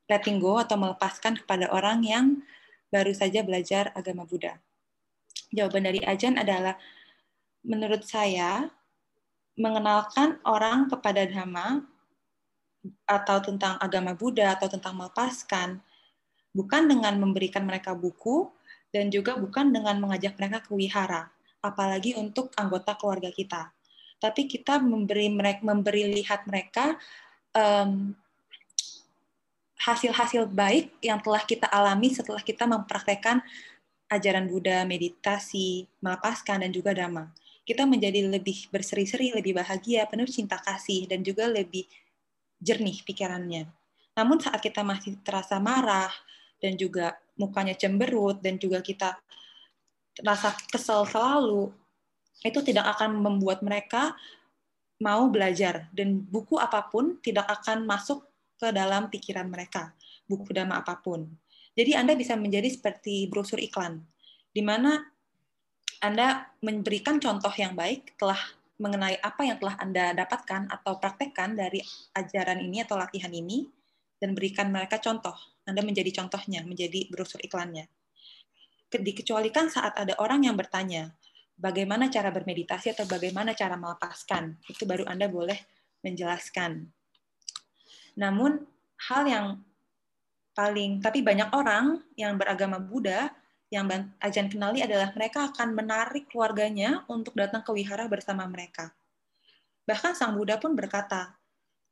letting go atau melepaskan kepada orang yang baru saja belajar agama Buddha. Jawaban dari Ajan adalah, menurut saya, mengenalkan orang kepada Dhamma atau tentang agama Buddha atau tentang melepaskan bukan dengan memberikan mereka buku dan juga bukan dengan mengajak mereka ke wihara apalagi untuk anggota keluarga kita tapi kita memberi mereka memberi lihat mereka um, hasil-hasil baik yang telah kita alami setelah kita mempraktekkan ajaran Buddha, meditasi, melepaskan, dan juga dhamma. Kita menjadi lebih berseri-seri, lebih bahagia, penuh cinta kasih, dan juga lebih jernih pikirannya. Namun saat kita masih terasa marah dan juga mukanya cemberut dan juga kita rasa kesel selalu, itu tidak akan membuat mereka mau belajar dan buku apa pun tidak akan masuk ke dalam pikiran mereka, buku dhamma apa pun. Jadi Anda bisa menjadi seperti brosur iklan, di mana Anda memberikan contoh yang baik telah mengenai apa yang telah Anda dapatkan atau praktekkan dari ajaran ini atau latihan ini, dan berikan mereka contoh. Anda menjadi contohnya, menjadi brosur iklannya. Dikecualikan saat ada orang yang bertanya, bagaimana cara bermeditasi atau bagaimana cara melepaskan, itu baru Anda boleh menjelaskan. Namun, hal yang paling, tapi banyak orang yang beragama Buddha yang Ajan kenali adalah mereka akan menarik keluarganya untuk datang ke wihara bersama mereka. Bahkan Sang Buddha pun berkata,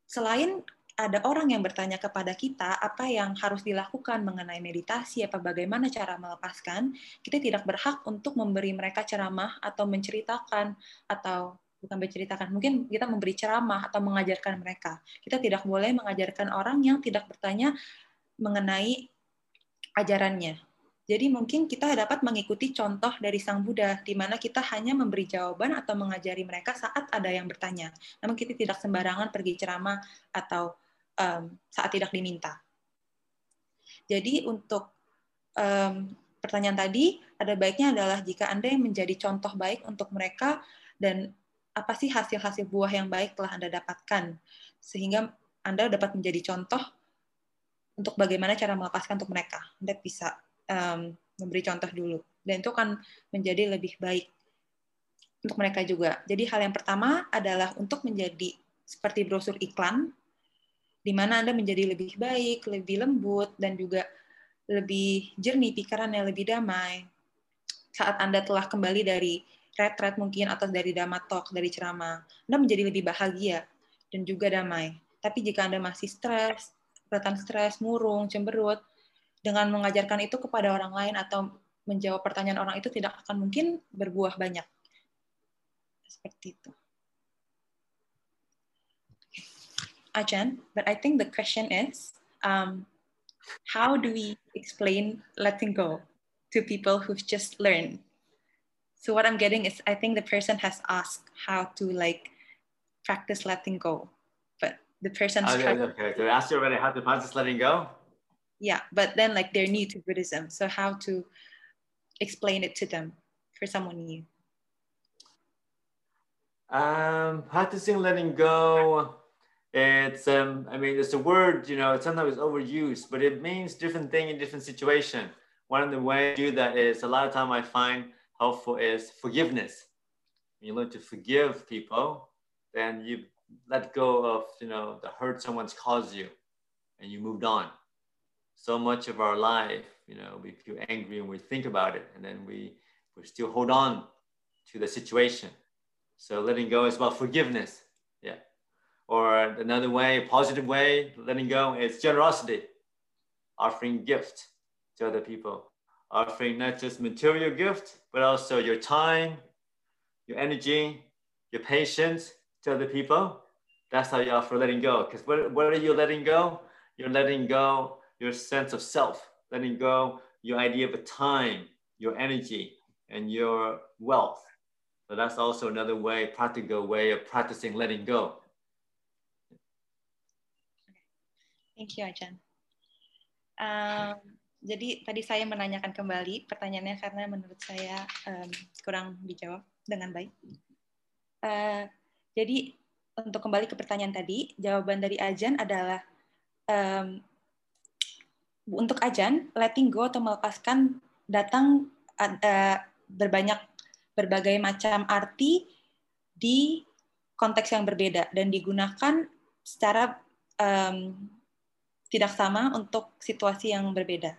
selain ada orang yang bertanya kepada kita apa yang harus dilakukan mengenai meditasi, apa bagaimana cara melepaskan, kita tidak berhak untuk memberi mereka ceramah atau menceritakan atau bukan menceritakan, mungkin kita memberi ceramah atau mengajarkan mereka. Kita tidak boleh mengajarkan orang yang tidak bertanya mengenai ajarannya. Jadi mungkin kita dapat mengikuti contoh dari Sang Buddha, di mana kita hanya memberi jawaban atau mengajari mereka saat ada yang bertanya. Namun kita tidak sembarangan pergi ceramah atau um, saat tidak diminta. Jadi untuk um, pertanyaan tadi, ada baiknya adalah jika Anda yang menjadi contoh baik untuk mereka dan apa sih hasil-hasil buah yang baik telah Anda dapatkan, sehingga Anda dapat menjadi contoh untuk bagaimana cara melepaskan untuk mereka. Anda bisa um, memberi contoh dulu dan itu akan menjadi lebih baik untuk mereka juga. Jadi hal yang pertama adalah untuk menjadi seperti brosur iklan di mana Anda menjadi lebih baik, lebih lembut dan juga lebih jernih pikirannya lebih damai. Saat Anda telah kembali dari retret mungkin atau dari dhamma talk, dari ceramah, Anda menjadi lebih bahagia dan juga damai. Tapi jika Anda masih stres, kelihatan stres, murung, cemberut, dengan mengajarkan itu kepada orang lain atau menjawab pertanyaan orang itu tidak akan mungkin berbuah banyak. Seperti itu. Ajan, but I think the question is, um, how do we explain letting go to people who've just learned? So what I'm getting is, I think the person has asked how to like practice letting go, but the person's okay, trying. Okay, so ask you already how to practice letting go yeah but then like they're new to buddhism so how to explain it to them for someone new? Um, practicing letting go. It's um, I mean, it's a word you know sometimes it's overused, but it means different thing in different situation. One of the ways to do that is a lot of time I find helpful is forgiveness. When you learn to forgive people, then you let go of you know the hurt someone's caused you, and you moved on. So much of our life, you know, we feel angry and we think about it, and then we we still hold on to the situation so letting go is about forgiveness. Yeah. Or another way, positive way, letting go is generosity, offering gift to other people, offering not just material gift, but also your time, your energy, your patience to other people. That's how you offer letting go. Because what, what are you letting go? You're letting go your sense of self, letting go your idea of a time, your energy, and your wealth so that's also another way, practical way of practicing letting go. Thank you, Ajan. Um, jadi tadi saya menanyakan kembali pertanyaannya karena menurut saya um, kurang dijawab dengan baik. Uh, jadi untuk kembali ke pertanyaan tadi, jawaban dari Ajan adalah um, untuk Ajan, letting go atau melepaskan datang uh, berbanyak berbagai macam arti di konteks yang berbeda dan digunakan secara um, tidak sama untuk situasi yang berbeda.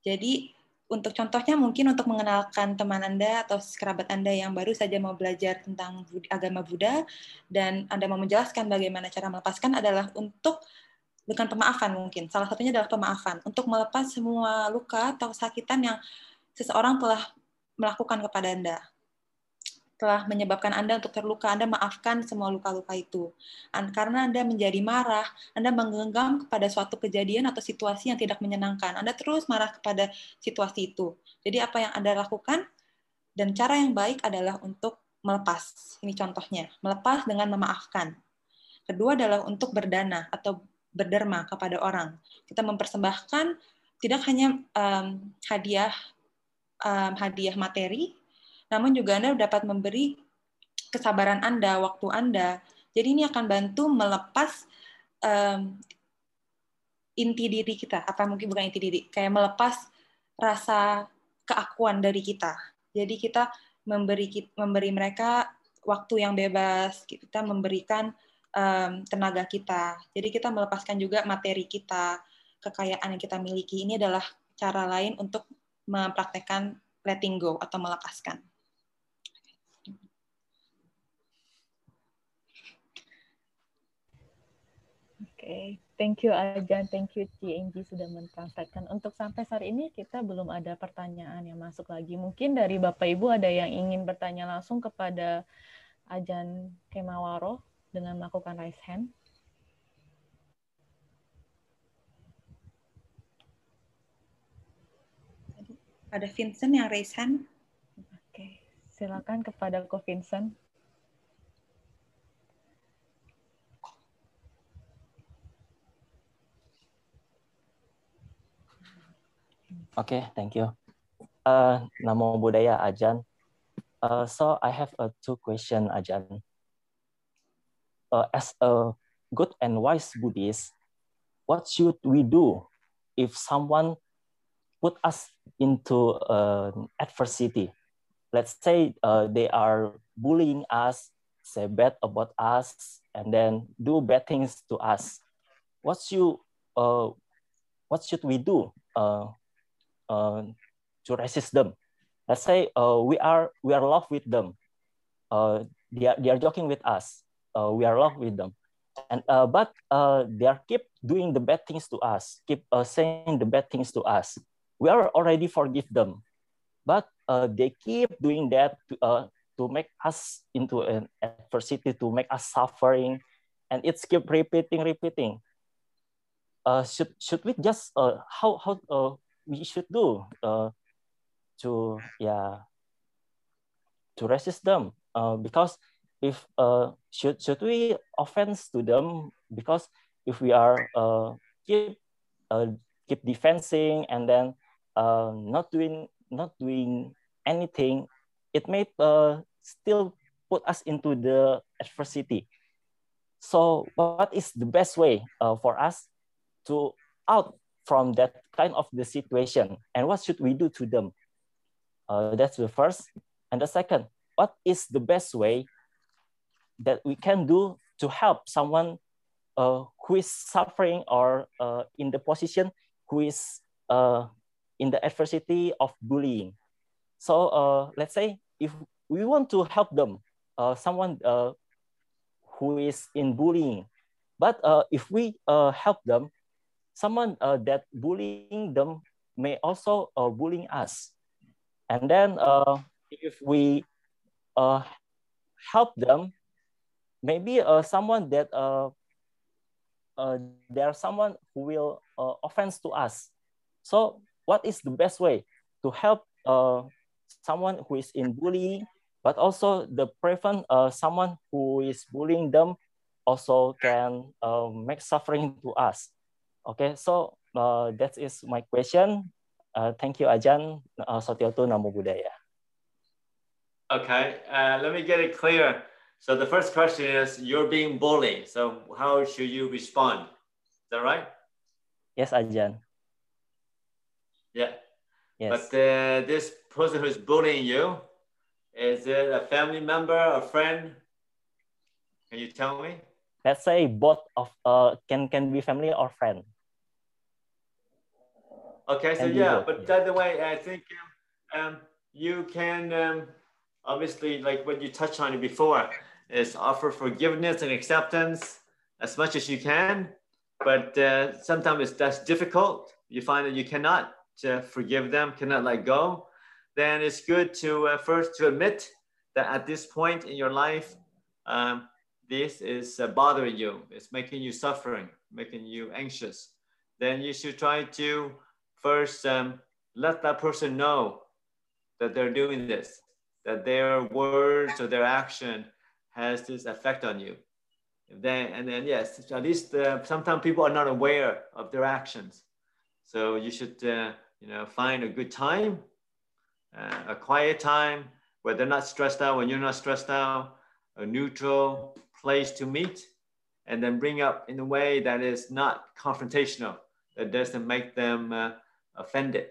Jadi untuk contohnya mungkin untuk mengenalkan teman Anda atau kerabat Anda yang baru saja mau belajar tentang agama Buddha dan Anda mau menjelaskan bagaimana cara melepaskan adalah untuk bukan pemaafan mungkin. Salah satunya adalah pemaafan untuk melepas semua luka atau kesakitan yang seseorang telah melakukan kepada Anda telah menyebabkan Anda untuk terluka, Anda maafkan semua luka-luka itu. Karena Anda menjadi marah, Anda menggenggam kepada suatu kejadian atau situasi yang tidak menyenangkan. Anda terus marah kepada situasi itu. Jadi apa yang Anda lakukan dan cara yang baik adalah untuk melepas. Ini contohnya, melepas dengan memaafkan. Kedua adalah untuk berdana atau berderma kepada orang. Kita mempersembahkan tidak hanya um, hadiah um, hadiah materi, namun juga Anda dapat memberi kesabaran Anda, waktu Anda. Jadi ini akan bantu melepas um, inti diri kita, apa mungkin bukan inti diri, kayak melepas rasa keakuan dari kita. Jadi kita memberi memberi mereka waktu yang bebas, kita memberikan um, tenaga kita. Jadi kita melepaskan juga materi kita, kekayaan yang kita miliki. Ini adalah cara lain untuk mempraktekkan letting go atau melepaskan. Okay. thank you Ajan, thank you CNG sudah mentranslatekan. Untuk sampai saat ini kita belum ada pertanyaan yang masuk lagi. Mungkin dari Bapak Ibu ada yang ingin bertanya langsung kepada Ajan Kemawaro dengan melakukan raise hand. Ada Vincent yang raise hand. Oke, silakan kepada Ko Vincent. Okay, thank you. Uh, Namo Buddhaya Ajan. Uh, so I have a two question Ajan. Uh, as a good and wise Buddhist, what should we do if someone put us into uh, adversity? Let's say uh, they are bullying us, say bad about us, and then do bad things to us. What should uh, what should we do? Uh, uh, to resist them. Let's say uh, we are we are love with them. Uh, they are they are joking with us. Uh, we are love with them, and uh, but uh, they are keep doing the bad things to us. Keep uh, saying the bad things to us. We are already forgive them, but uh, they keep doing that to, uh, to make us into an adversity, to make us suffering, and it's keep repeating, repeating. Uh, should should we just uh, how how uh, we should do uh, to yeah to resist them uh, because if uh, should should we offense to them because if we are uh, keep uh, keep defending and then uh, not doing not doing anything it may uh, still put us into the adversity. So what is the best way uh, for us to out from that kind of the situation and what should we do to them? Uh, that's the first. And the second, what is the best way that we can do to help someone uh, who is suffering or uh, in the position who is uh, in the adversity of bullying. So uh, let's say if we want to help them, uh, someone who is in bullying, but if we help them, someone that bullying them may also bullying us. And then if we help them, maybe someone that uh, there's someone who will uh, offense to us. So what is the best way to help uh, someone who is in bullying, but also the prevent uh, someone who is bullying them also can uh, make suffering to us. Okay, so uh, that is my question. Uh, thank you, Ajan. Uh, Sotiotu Namo Buddhaya. Okay, uh, let me get it clear. So the first question is, you're being bullied. So how should you respond? Is that right? Yes, Ajahn. Yeah. Yes. But uh, this person who's bullying you, is it a family member, a friend? Can you tell me? Let's say both of uh can can be family or friend. Okay, so yeah, but by the way, I think um, um you can um, obviously like what you touched on it before is offer forgiveness and acceptance as much as you can. But uh, sometimes that's difficult. You find that you cannot uh, forgive them, cannot let go. Then it's good to uh, first to admit that at this point in your life, um, this is uh, bothering you. It's making you suffering, making you anxious. Then you should try to first um, let that person know that they're doing this, that their words or their action has this effect on you. Then and then yes, at least uh, sometimes people are not aware of their actions. So you should uh, you know find a good time, uh, a quiet time where they're not stressed out when you're not stressed out, a neutral place to meet, and then bring up in a way that is not confrontational, that doesn't make them uh, offended.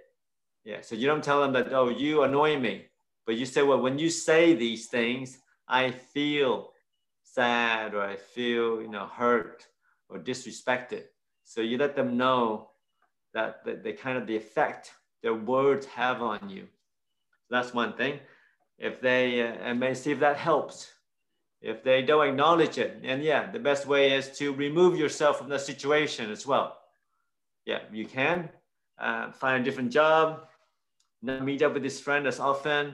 Yeah. So you don't tell them that oh you annoy me, but you say well when you say these things I feel sad or I feel, you know, hurt or disrespected. So you let them know that the, the kind of the effect their words have on you. That's one thing. If they, uh, and may see if that helps. If they don't acknowledge it, and yeah, the best way is to remove yourself from the situation as well. Yeah, you can uh, find a different job, not meet up with this friend as often,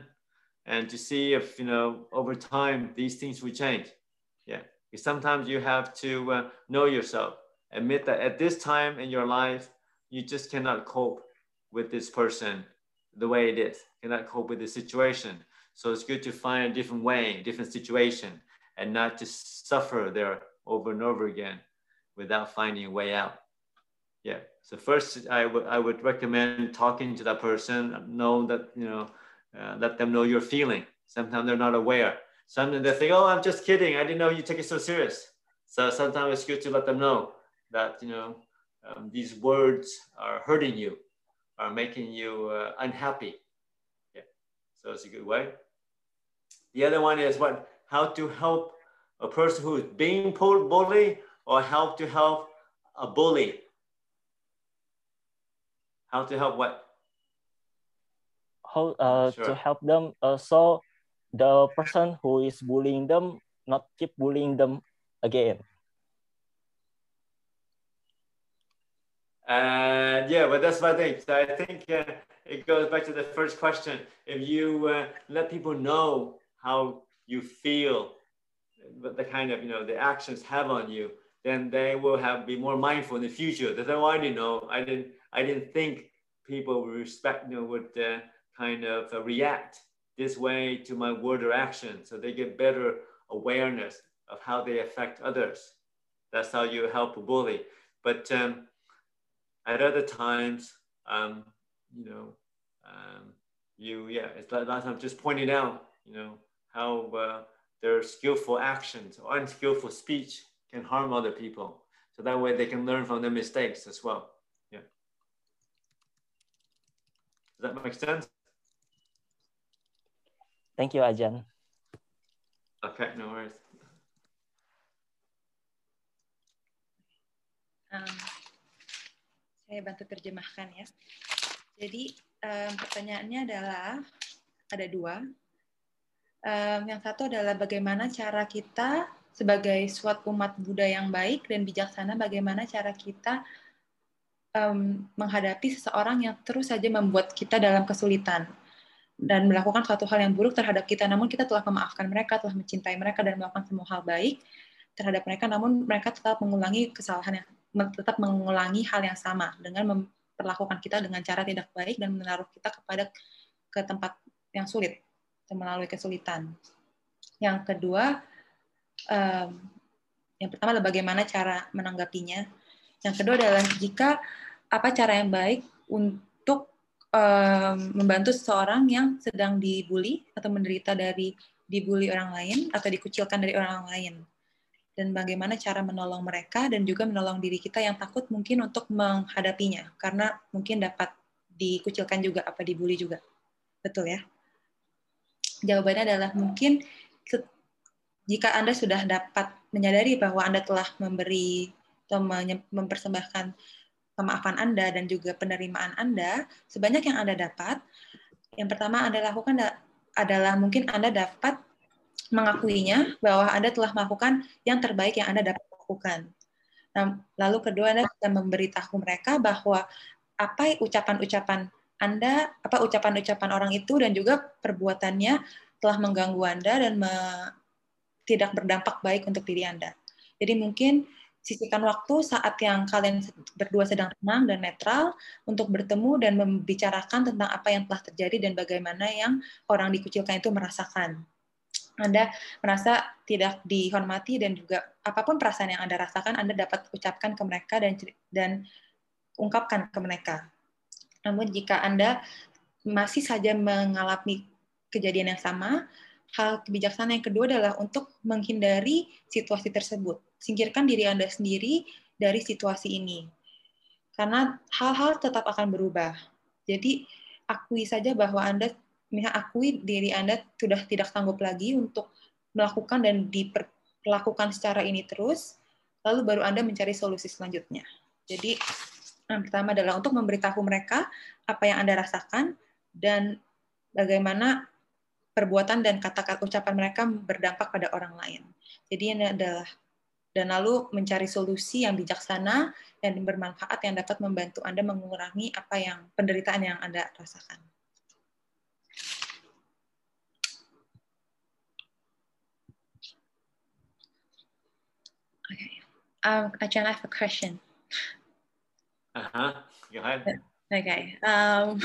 and to see if you know over time these things will change yeah because sometimes you have to uh, know yourself admit that at this time in your life you just cannot cope with this person the way it is cannot cope with the situation so it's good to find a different way different situation and not just suffer there over and over again without finding a way out yeah so first i would i would recommend talking to that person know that you know uh, let them know you're feeling. Sometimes they're not aware. Sometimes they think, oh, I'm just kidding. I didn't know you take it so serious. So sometimes it's good to let them know that, you know, um, these words are hurting you, are making you uh, unhappy. Yeah. So it's a good way. The other one is what, how to help a person who is being bullied or help to help a bully. How to help what? how uh, sure. to help them uh, so the person who is bullying them not keep bullying them again and yeah but that's my thing so i think uh, it goes back to the first question if you uh, let people know how you feel the kind of you know the actions have on you then they will have be more mindful in the future that oh i didn't know i didn't i didn't think people would respect you know would uh, kind of uh, react this way to my word or action. So they get better awareness of how they affect others. That's how you help a bully. But um, at other times, um, you know, um, you, yeah, it's like last time just pointing out you know, how uh, their skillful actions or unskillful speech can harm other people. So that way they can learn from their mistakes as well. Yeah. Does that make sense? Thank you, Ajan. Okay, no worries. Um, saya bantu terjemahkan ya. Jadi um, pertanyaannya adalah ada dua. Um, yang satu adalah bagaimana cara kita sebagai suatu umat Buddha yang baik dan bijaksana, bagaimana cara kita um, menghadapi seseorang yang terus saja membuat kita dalam kesulitan dan melakukan suatu hal yang buruk terhadap kita, namun kita telah memaafkan mereka, telah mencintai mereka dan melakukan semua hal baik terhadap mereka, namun mereka tetap mengulangi kesalahan yang tetap mengulangi hal yang sama dengan memperlakukan kita dengan cara tidak baik dan menaruh kita kepada ke tempat yang sulit melalui kesulitan. Yang kedua, yang pertama adalah bagaimana cara menanggapinya. Yang kedua adalah jika apa cara yang baik untuk membantu seseorang yang sedang dibully atau menderita dari dibully orang lain atau dikucilkan dari orang lain dan bagaimana cara menolong mereka dan juga menolong diri kita yang takut mungkin untuk menghadapinya karena mungkin dapat dikucilkan juga apa dibully juga betul ya jawabannya adalah mungkin jika anda sudah dapat menyadari bahwa anda telah memberi atau mempersembahkan pemaafan anda dan juga penerimaan anda sebanyak yang anda dapat yang pertama anda lakukan adalah mungkin anda dapat mengakuinya bahwa Anda telah melakukan yang terbaik yang Anda dapat lakukan. Lalu kedua Anda bisa memberitahu mereka bahwa apa ucapan-ucapan Anda, apa ucapan-ucapan orang itu dan juga perbuatannya telah mengganggu Anda dan me, tidak berdampak baik untuk diri Anda. Jadi mungkin sisihkan waktu saat yang kalian berdua sedang tenang dan netral untuk bertemu dan membicarakan tentang apa yang telah terjadi dan bagaimana yang orang dikucilkan itu merasakan. Anda merasa tidak dihormati dan juga apa pun perasaan yang Anda rasakan Anda dapat ucapkan ke mereka dan dan ungkapkan ke mereka. Namun jika Anda masih saja mengalami kejadian yang sama, hal kebijaksanaan yang kedua adalah untuk menghindari situasi tersebut. Singkirkan diri Anda sendiri dari situasi ini. Karena hal-hal tetap akan berubah. Jadi akui saja bahwa Anda misalnya akui diri Anda sudah tidak sanggup lagi untuk melakukan dan diperlakukan secara ini terus, lalu baru Anda mencari solusi selanjutnya. Jadi yang pertama adalah untuk memberitahu mereka apa yang Anda rasakan dan bagaimana perbuatan dan kata-kata ucapan mereka berdampak pada orang lain. Jadi ini adalah dan lalu mencari solusi yang bijaksana dan bermanfaat yang dapat membantu Anda mengurangi apa yang penderitaan yang Anda rasakan. Okay. Um, Ajahn, I have a question. Uh huh. Go ahead. Okay. Um,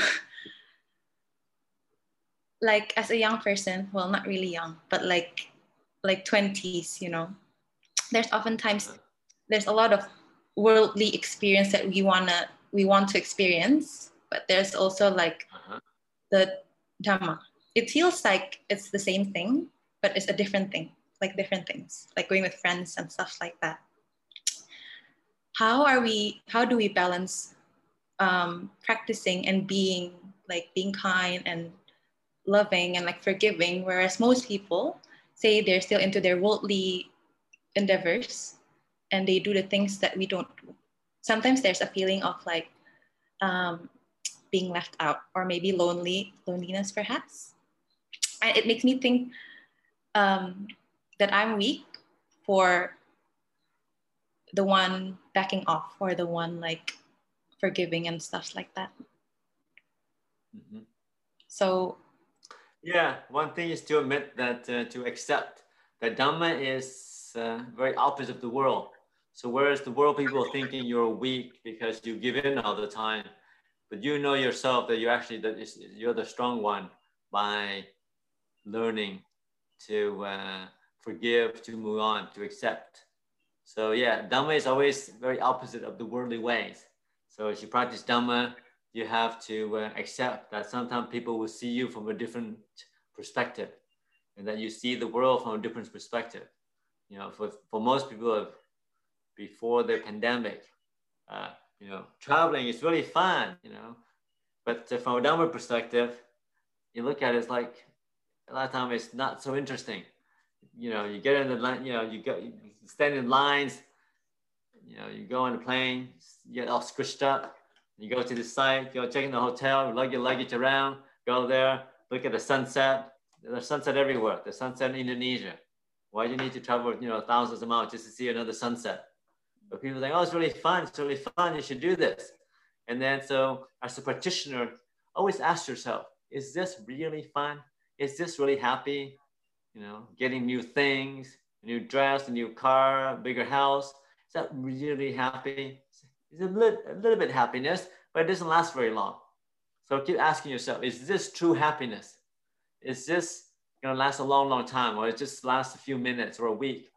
like as a young person, well, not really young, but like like twenties, you know, there's oftentimes there's a lot of worldly experience that we wanna we want to experience, but there's also like uh-huh. the dhamma. It feels like it's the same thing, but it's a different thing like different things, like going with friends and stuff like that. How are we, how do we balance um, practicing and being like being kind and loving and like forgiving, whereas most people say they're still into their worldly endeavors and they do the things that we don't do. Sometimes there's a feeling of like um, being left out or maybe lonely, loneliness perhaps. And it makes me think um, that I'm weak for the one backing off or the one like forgiving and stuff like that. Mm-hmm. So, yeah, one thing is to admit that uh, to accept that Dhamma is uh, very opposite of the world. So, whereas the world people are thinking you're weak because you give in all the time, but you know yourself that you're actually that you're the strong one by learning to uh, forgive, to move on, to accept. So yeah, Dhamma is always very opposite of the worldly ways. So as you practice Dhamma, you have to uh, accept that sometimes people will see you from a different perspective. and that you see the world from a different perspective. You know, for, for most people before the pandemic, uh, you know, traveling is really fun, you know, but from a Dhamma perspective, you look at it, it's like a lot of time it's not so interesting. You know, you get in the line, you know, you go, you stand in lines, you know, you go on the plane, get all squished up, you go to the site, go check in the hotel, lug your luggage around, go there, look at the sunset. There's sunset everywhere. The sunset in Indonesia. Why do you need to travel, you know, thousands of miles just to see another sunset? But people think, oh, it's really fun. It's really fun. You should do this. And then so as a practitioner, always ask yourself, is this really fun? Is this really happy? You know, getting new things, a new dress, a new car, a bigger house. Is that really happy? It's a little, a little bit happiness, but it doesn't last very long. So keep asking yourself, is this true happiness? Is this gonna last a long, long time, or it just lasts a few minutes or a week?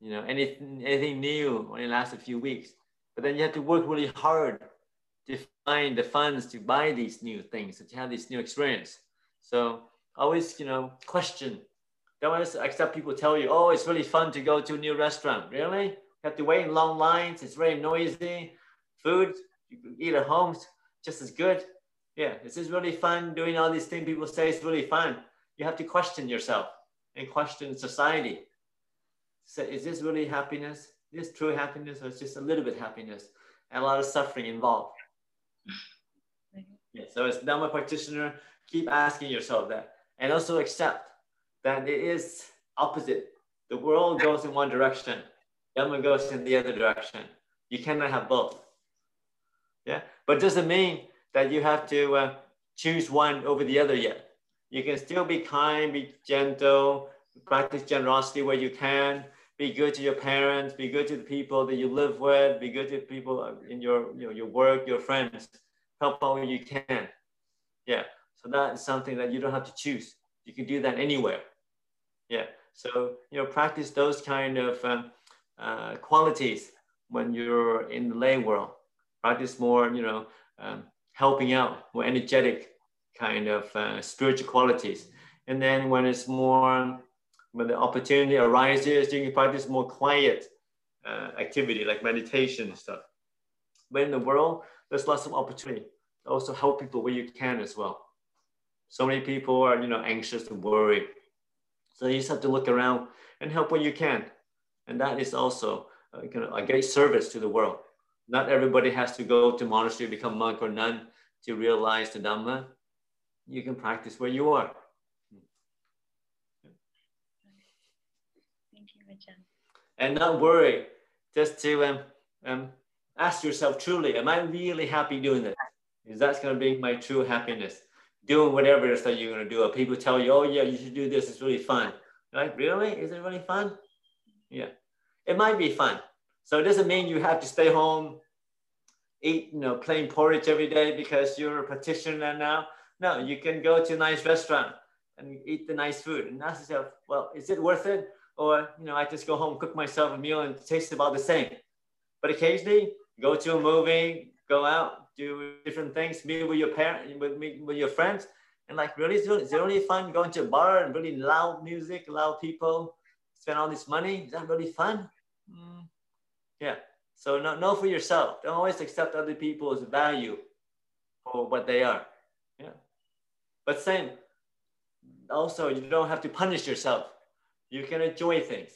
You know, anything, anything new only lasts a few weeks. But then you have to work really hard to find the funds to buy these new things, to have this new experience. So always, you know, question. Don't accept people tell you, oh, it's really fun to go to a new restaurant. Really? You have to wait in long lines. It's very noisy. Food, you can eat at home, just as good. Yeah, this is really fun doing all these things people say it's really fun. You have to question yourself and question society. So is this really happiness? Is this true happiness or is just a little bit happiness and a lot of suffering involved? Yeah, so as Dhamma practitioner, keep asking yourself that and also accept that it is opposite. The world goes in one direction, Dhamma goes in the other direction. You cannot have both. Yeah, but doesn't mean that you have to uh, choose one over the other yet. You can still be kind, be gentle, practice generosity where you can, be good to your parents, be good to the people that you live with, be good to people in your, you know, your work, your friends, help out where you can. Yeah, so that is something that you don't have to choose. You can do that anywhere. Yeah, so, you know, practice those kind of um, uh, qualities when you're in the lay world. Practice more, you know, um, helping out, more energetic kind of uh, spiritual qualities. And then when it's more, when the opportunity arises, you can practice more quiet uh, activity like meditation and stuff. But in the world, there's lots of opportunity. Also help people where you can as well. So many people are, you know, anxious and worried. So you just have to look around and help where you can. And that is also uh, kind of a great service to the world. Not everybody has to go to monastery, become monk or nun to realize the Dhamma. You can practice where you are. Thank you, Ajahn. And not worry, just to um, um, ask yourself truly, am I really happy doing this? Is that going to be my true happiness? Doing whatever it is that you're going to do. Or people tell you, oh, yeah, you should do this. It's really fun. Like, really? Is it really fun? Yeah. It might be fun. So it doesn't mean you have to stay home, eat, you know, plain porridge every day because you're a practitioner now. No, you can go to a nice restaurant and eat the nice food and ask yourself, well, is it worth it? Or, you know, I just go home, cook myself a meal and it tastes about the same. But occasionally go to a movie, go out, do different things, meet with your parents, with, with your friends. And like, really, is it really fun going to a bar and really loud music, loud people, spend all this money? Is that really fun? Mm. Yeah. So know, know for yourself. Don't always accept other people's value for what they are. Yeah. But same, also you don't have to punish yourself. You can enjoy things.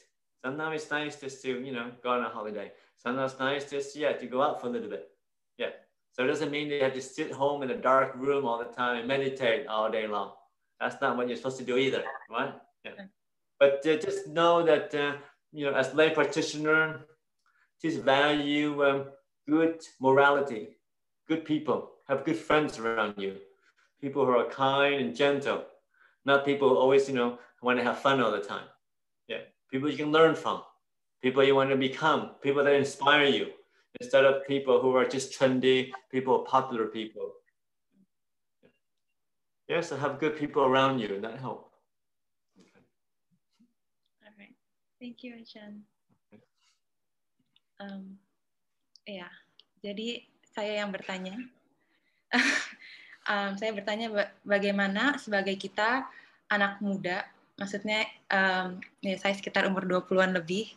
Sometimes it's nice just to, you know, go on a holiday. Sometimes it's nice just, yeah, to go out for a little bit. Yeah. So it doesn't mean you have to sit home in a dark room all the time and meditate all day long. That's not what you're supposed to do either, right? Yeah. But uh, just know that, uh, you know, as lay practitioner, just value um, good morality, good people, have good friends around you, people who are kind and gentle, not people who always, you know, want to have fun all the time. Yeah, people you can learn from, people you want to become, people that inspire you, instead of people who are just trendy, people, popular people. Yeah, so have good people around you, and that help. All right. Thank you, Ajahn. Um, ya, jadi saya yang bertanya. um, saya bertanya bagaimana sebagai kita anak muda maksudnya um, ya saya sekitar umur 20-an lebih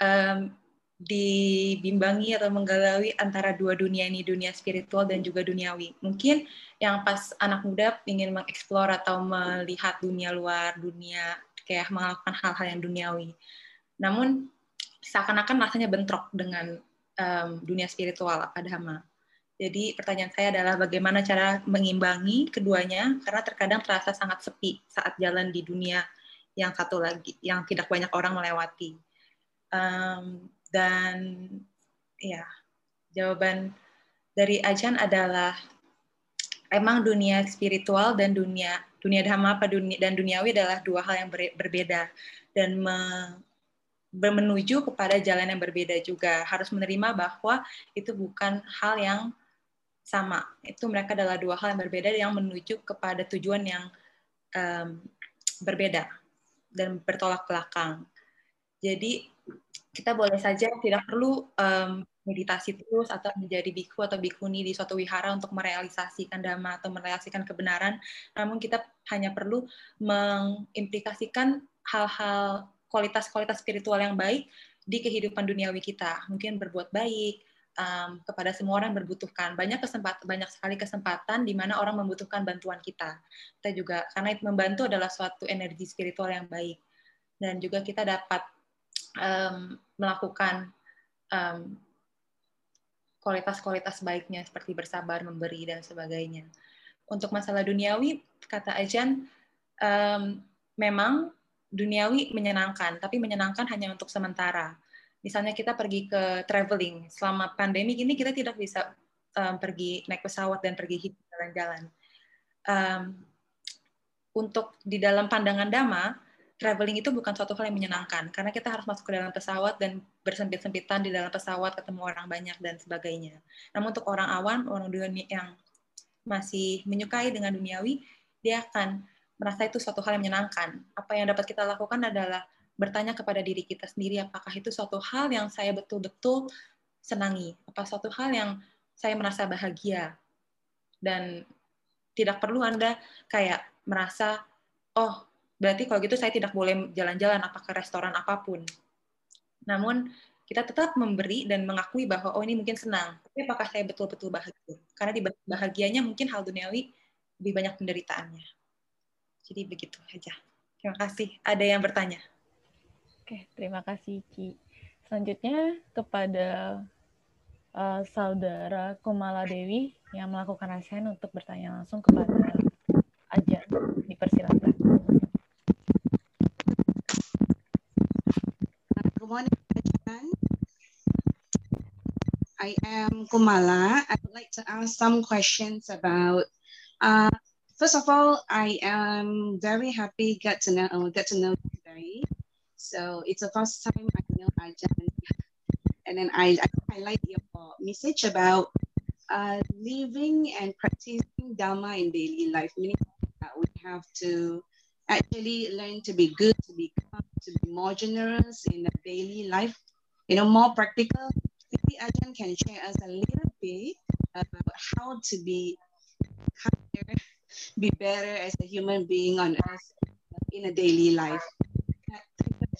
um, dibimbangi atau menggalaui antara dua dunia ini, dunia spiritual dan juga duniawi. Mungkin yang pas anak muda ingin mengeksplor atau melihat dunia luar, dunia kayak melakukan hal-hal yang duniawi. Namun seakan-akan rasanya bentrok dengan um, dunia spiritual dhamma. Jadi pertanyaan saya adalah bagaimana cara mengimbangi keduanya karena terkadang terasa sangat sepi saat jalan di dunia yang satu lagi yang tidak banyak orang melewati. Um, dan ya jawaban dari Ajan adalah emang dunia spiritual dan dunia dunia dhamma apa dunia dan duniawi adalah dua hal yang ber, berbeda dan me, menuju kepada jalan yang berbeda juga harus menerima bahwa itu bukan hal yang sama. Itu mereka adalah dua hal yang berbeda yang menuju kepada tujuan yang um, berbeda dan bertolak belakang. Jadi kita boleh saja tidak perlu um, meditasi terus atau menjadi biku atau bikuni di suatu wihara untuk merealisasikan dhamma atau merealisasikan kebenaran. Namun kita hanya perlu mengimplikasikan hal-hal kualitas-kualitas spiritual yang baik di kehidupan duniawi kita. Mungkin berbuat baik, um, kepada semua orang yang berbutuhkan. Banyak kesempatan, banyak sekali kesempatan di mana orang membutuhkan bantuan kita. Kita juga karena itu membantu adalah suatu energi spiritual yang baik dan juga kita dapat um, melakukan um, kualitas-kualitas baiknya seperti bersabar, memberi dan sebagainya. Untuk masalah duniawi, kata Ajan, um, memang duniawi menyenangkan, tapi menyenangkan hanya untuk sementara misalnya kita pergi ke traveling selama pandemi ini kita tidak bisa um, pergi naik pesawat dan pergi jalan-jalan. Um, untuk di dalam pandangan dama, traveling itu bukan suatu hal yang menyenangkan karena kita harus masuk ke dalam pesawat dan bersempit-sempitan di dalam pesawat ketemu orang banyak dan sebagainya. Namun untuk orang awam, orang dunia yang masih menyukai dengan duniawi, dia akan merasa itu suatu hal yang menyenangkan. Apa yang dapat kita lakukan adalah bertanya kepada diri kita sendiri apakah itu suatu hal yang saya betul-betul senangi, apa suatu hal yang saya merasa bahagia dan tidak perlu Anda kayak merasa oh berarti kalau gitu saya tidak boleh jalan-jalan apa ke restoran apa pun. Namun kita tetap memberi dan mengakui bahwa oh ini mungkin senang, tapi apakah saya betul-betul bahagia? Karena di bahagianya mungkin hal duniawi lebih banyak penderitaannya. Jadi begitu aja. Terima kasih. Ada yang bertanya? Oke, terima kasih Ci. Selanjutnya kepada uh, saudara Kumala Dewi yang melakukan ASEAN untuk bertanya langsung kepada Aja. Dipersilakan. Morning. I am Kumala. I would like to ask some questions about. Uh, first of all, I am very happy get to know get to know you today. So it's the first time I know Ajahn. And then I, I highlight your message about uh, living and practicing Dharma in daily life, meaning that we have to actually learn to be good, to be to be more generous in the daily life, you know, more practical. Maybe Ajahn can share us a little bit about how to be kinder, be better as a human being on earth in a daily life.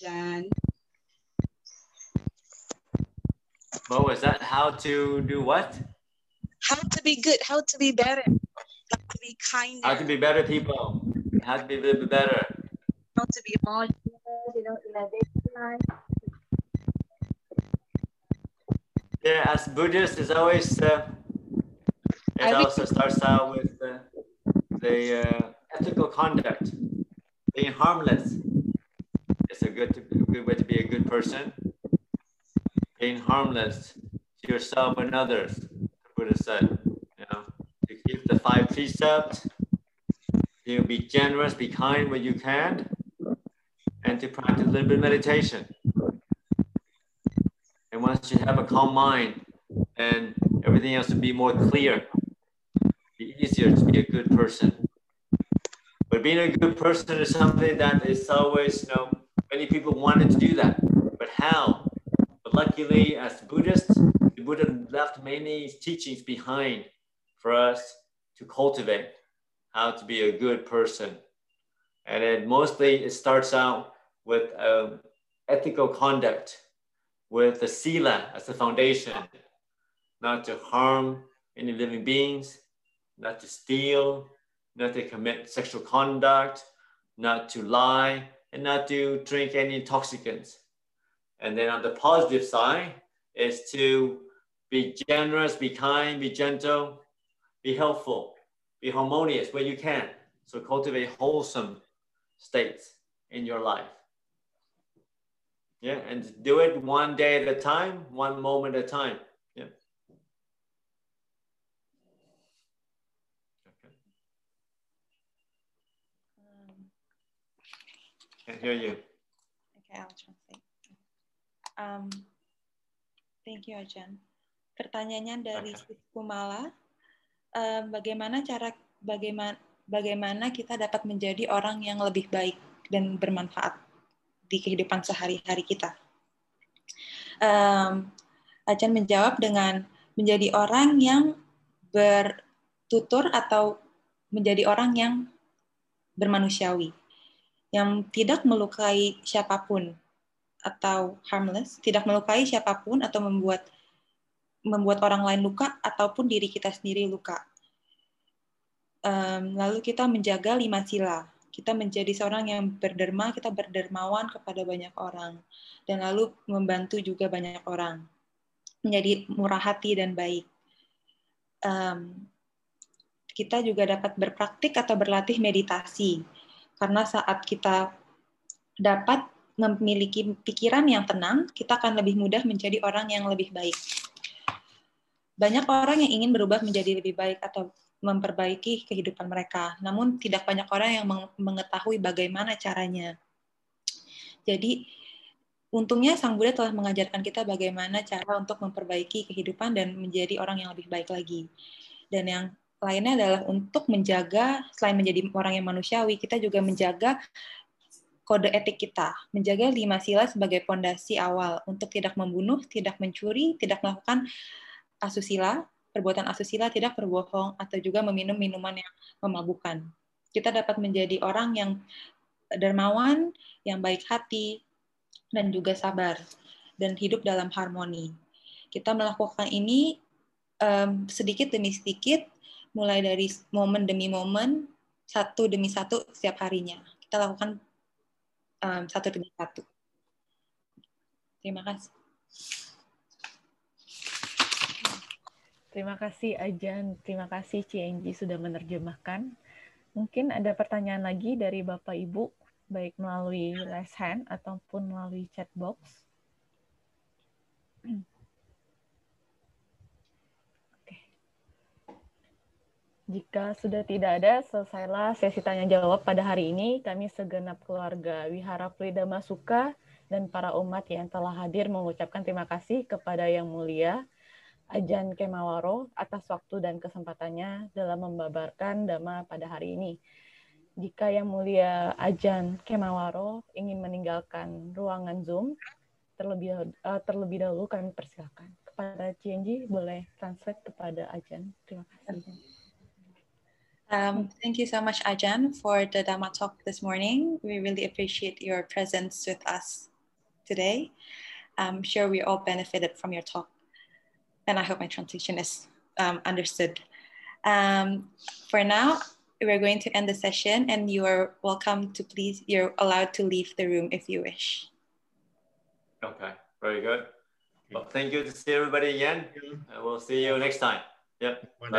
Jan. What was that? How to do what? How to be good, how to be better, how to be kinder. How to be better people. How to be a little bit better. How to be more you know, in a daily life. Yeah, as Buddhists, it's always, uh, it I also starts out with uh, the uh, ethical conduct, being harmless it's a good, good way to be a good person. Being harmless to yourself and others, the Buddha said. You know, to keep the five precepts, you know, be generous, be kind when you can, and to practice a little bit of meditation. And once you have a calm mind, and everything else will be more clear, be easier to be a good person. But being a good person is something that is always, you know, Many people wanted to do that, but how? But luckily, as Buddhists, the Buddha left many teachings behind for us to cultivate how to be a good person. And then mostly it starts out with um, ethical conduct, with the sila as the foundation, not to harm any living beings, not to steal, not to commit sexual conduct, not to lie, and not to drink any intoxicants. And then on the positive side is to be generous, be kind, be gentle, be helpful, be harmonious where you can. So cultivate wholesome states in your life. Yeah, and do it one day at a time, one moment at a time. Yeah. Okay. Um, Can't hear you. Okay, I'll translate. Um, thank you, Ajan. Pertanyaannya dari Okay. Kumala, um, bagaimana cara bagaimana bagaimana kita dapat menjadi orang yang lebih baik dan bermanfaat di kehidupan sehari-hari kita? Um, Ajan menjawab dengan menjadi orang yang bertutur atau menjadi orang yang bermanusiawi, yang tidak melukai siapa pun atau harmless, tidak melukai siapa pun atau membuat membuat orang lain luka ataupun diri kita sendiri luka. Um, lalu kita menjaga lima sila. Kita menjadi seorang yang berderma, kita berdermawan kepada banyak orang, dan lalu membantu juga banyak orang. Menjadi murah hati dan baik. Um, kita juga dapat berpraktik atau berlatih meditasi, karena saat kita dapat memiliki pikiran yang tenang, kita akan lebih mudah menjadi orang yang lebih baik. Banyak orang yang ingin berubah menjadi lebih baik atau memperbaiki kehidupan mereka, namun tidak banyak orang yang mengetahui bagaimana caranya. Jadi, untungnya Sang Buddha telah mengajarkan kita bagaimana cara untuk memperbaiki kehidupan dan menjadi orang yang lebih baik lagi. Dan yang lainnya adalah untuk menjaga, selain menjadi orang yang manusiawi, kita juga menjaga kode etik kita, menjaga lima sila sebagai pondasi awal untuk tidak membunuh, tidak mencuri, tidak melakukan asusila, perbuatan asusila, tidak berbohong, atau juga meminum minuman yang memabukkan. Kita dapat menjadi orang yang dermawan, yang baik hati, dan juga sabar, dan hidup dalam harmoni. Kita melakukan ini um, sedikit demi sedikit, mulai dari momen demi momen, satu demi satu setiap harinya. Kita lakukan um, satu demi satu. Terima kasih. Terima kasih Ajan, terima kasih CNG sudah menerjemahkan. Mungkin ada pertanyaan lagi dari Bapak Ibu, baik melalui raise hand ataupun melalui chat box. Jika sudah tidak ada, selesailah sesi tanya jawab pada hari ini. Kami segenap keluarga Wihara Pridama Suka dan para umat yang telah hadir mengucapkan terima kasih kepada Yang Mulia Ajan Kemawaro atas waktu dan kesempatannya dalam membabarkan Dhamma pada hari ini. Jika Yang Mulia Ajan Kemawaro ingin meninggalkan ruangan Zoom, terlebih uh, terlebih dahulu kami persilakan. Kepada CNG boleh translate kepada Ajan. Terima kasih. Um, thank you so much, Ajan, for the Dhamma talk this morning. We really appreciate your presence with us today. I'm sure we all benefited from your talk. And I hope my translation is um, understood. Um, for now, we're going to end the session and you are welcome to please, you're allowed to leave the room if you wish. Okay, very good. Well, thank you to see everybody again. And we'll see you next time. Yep. Well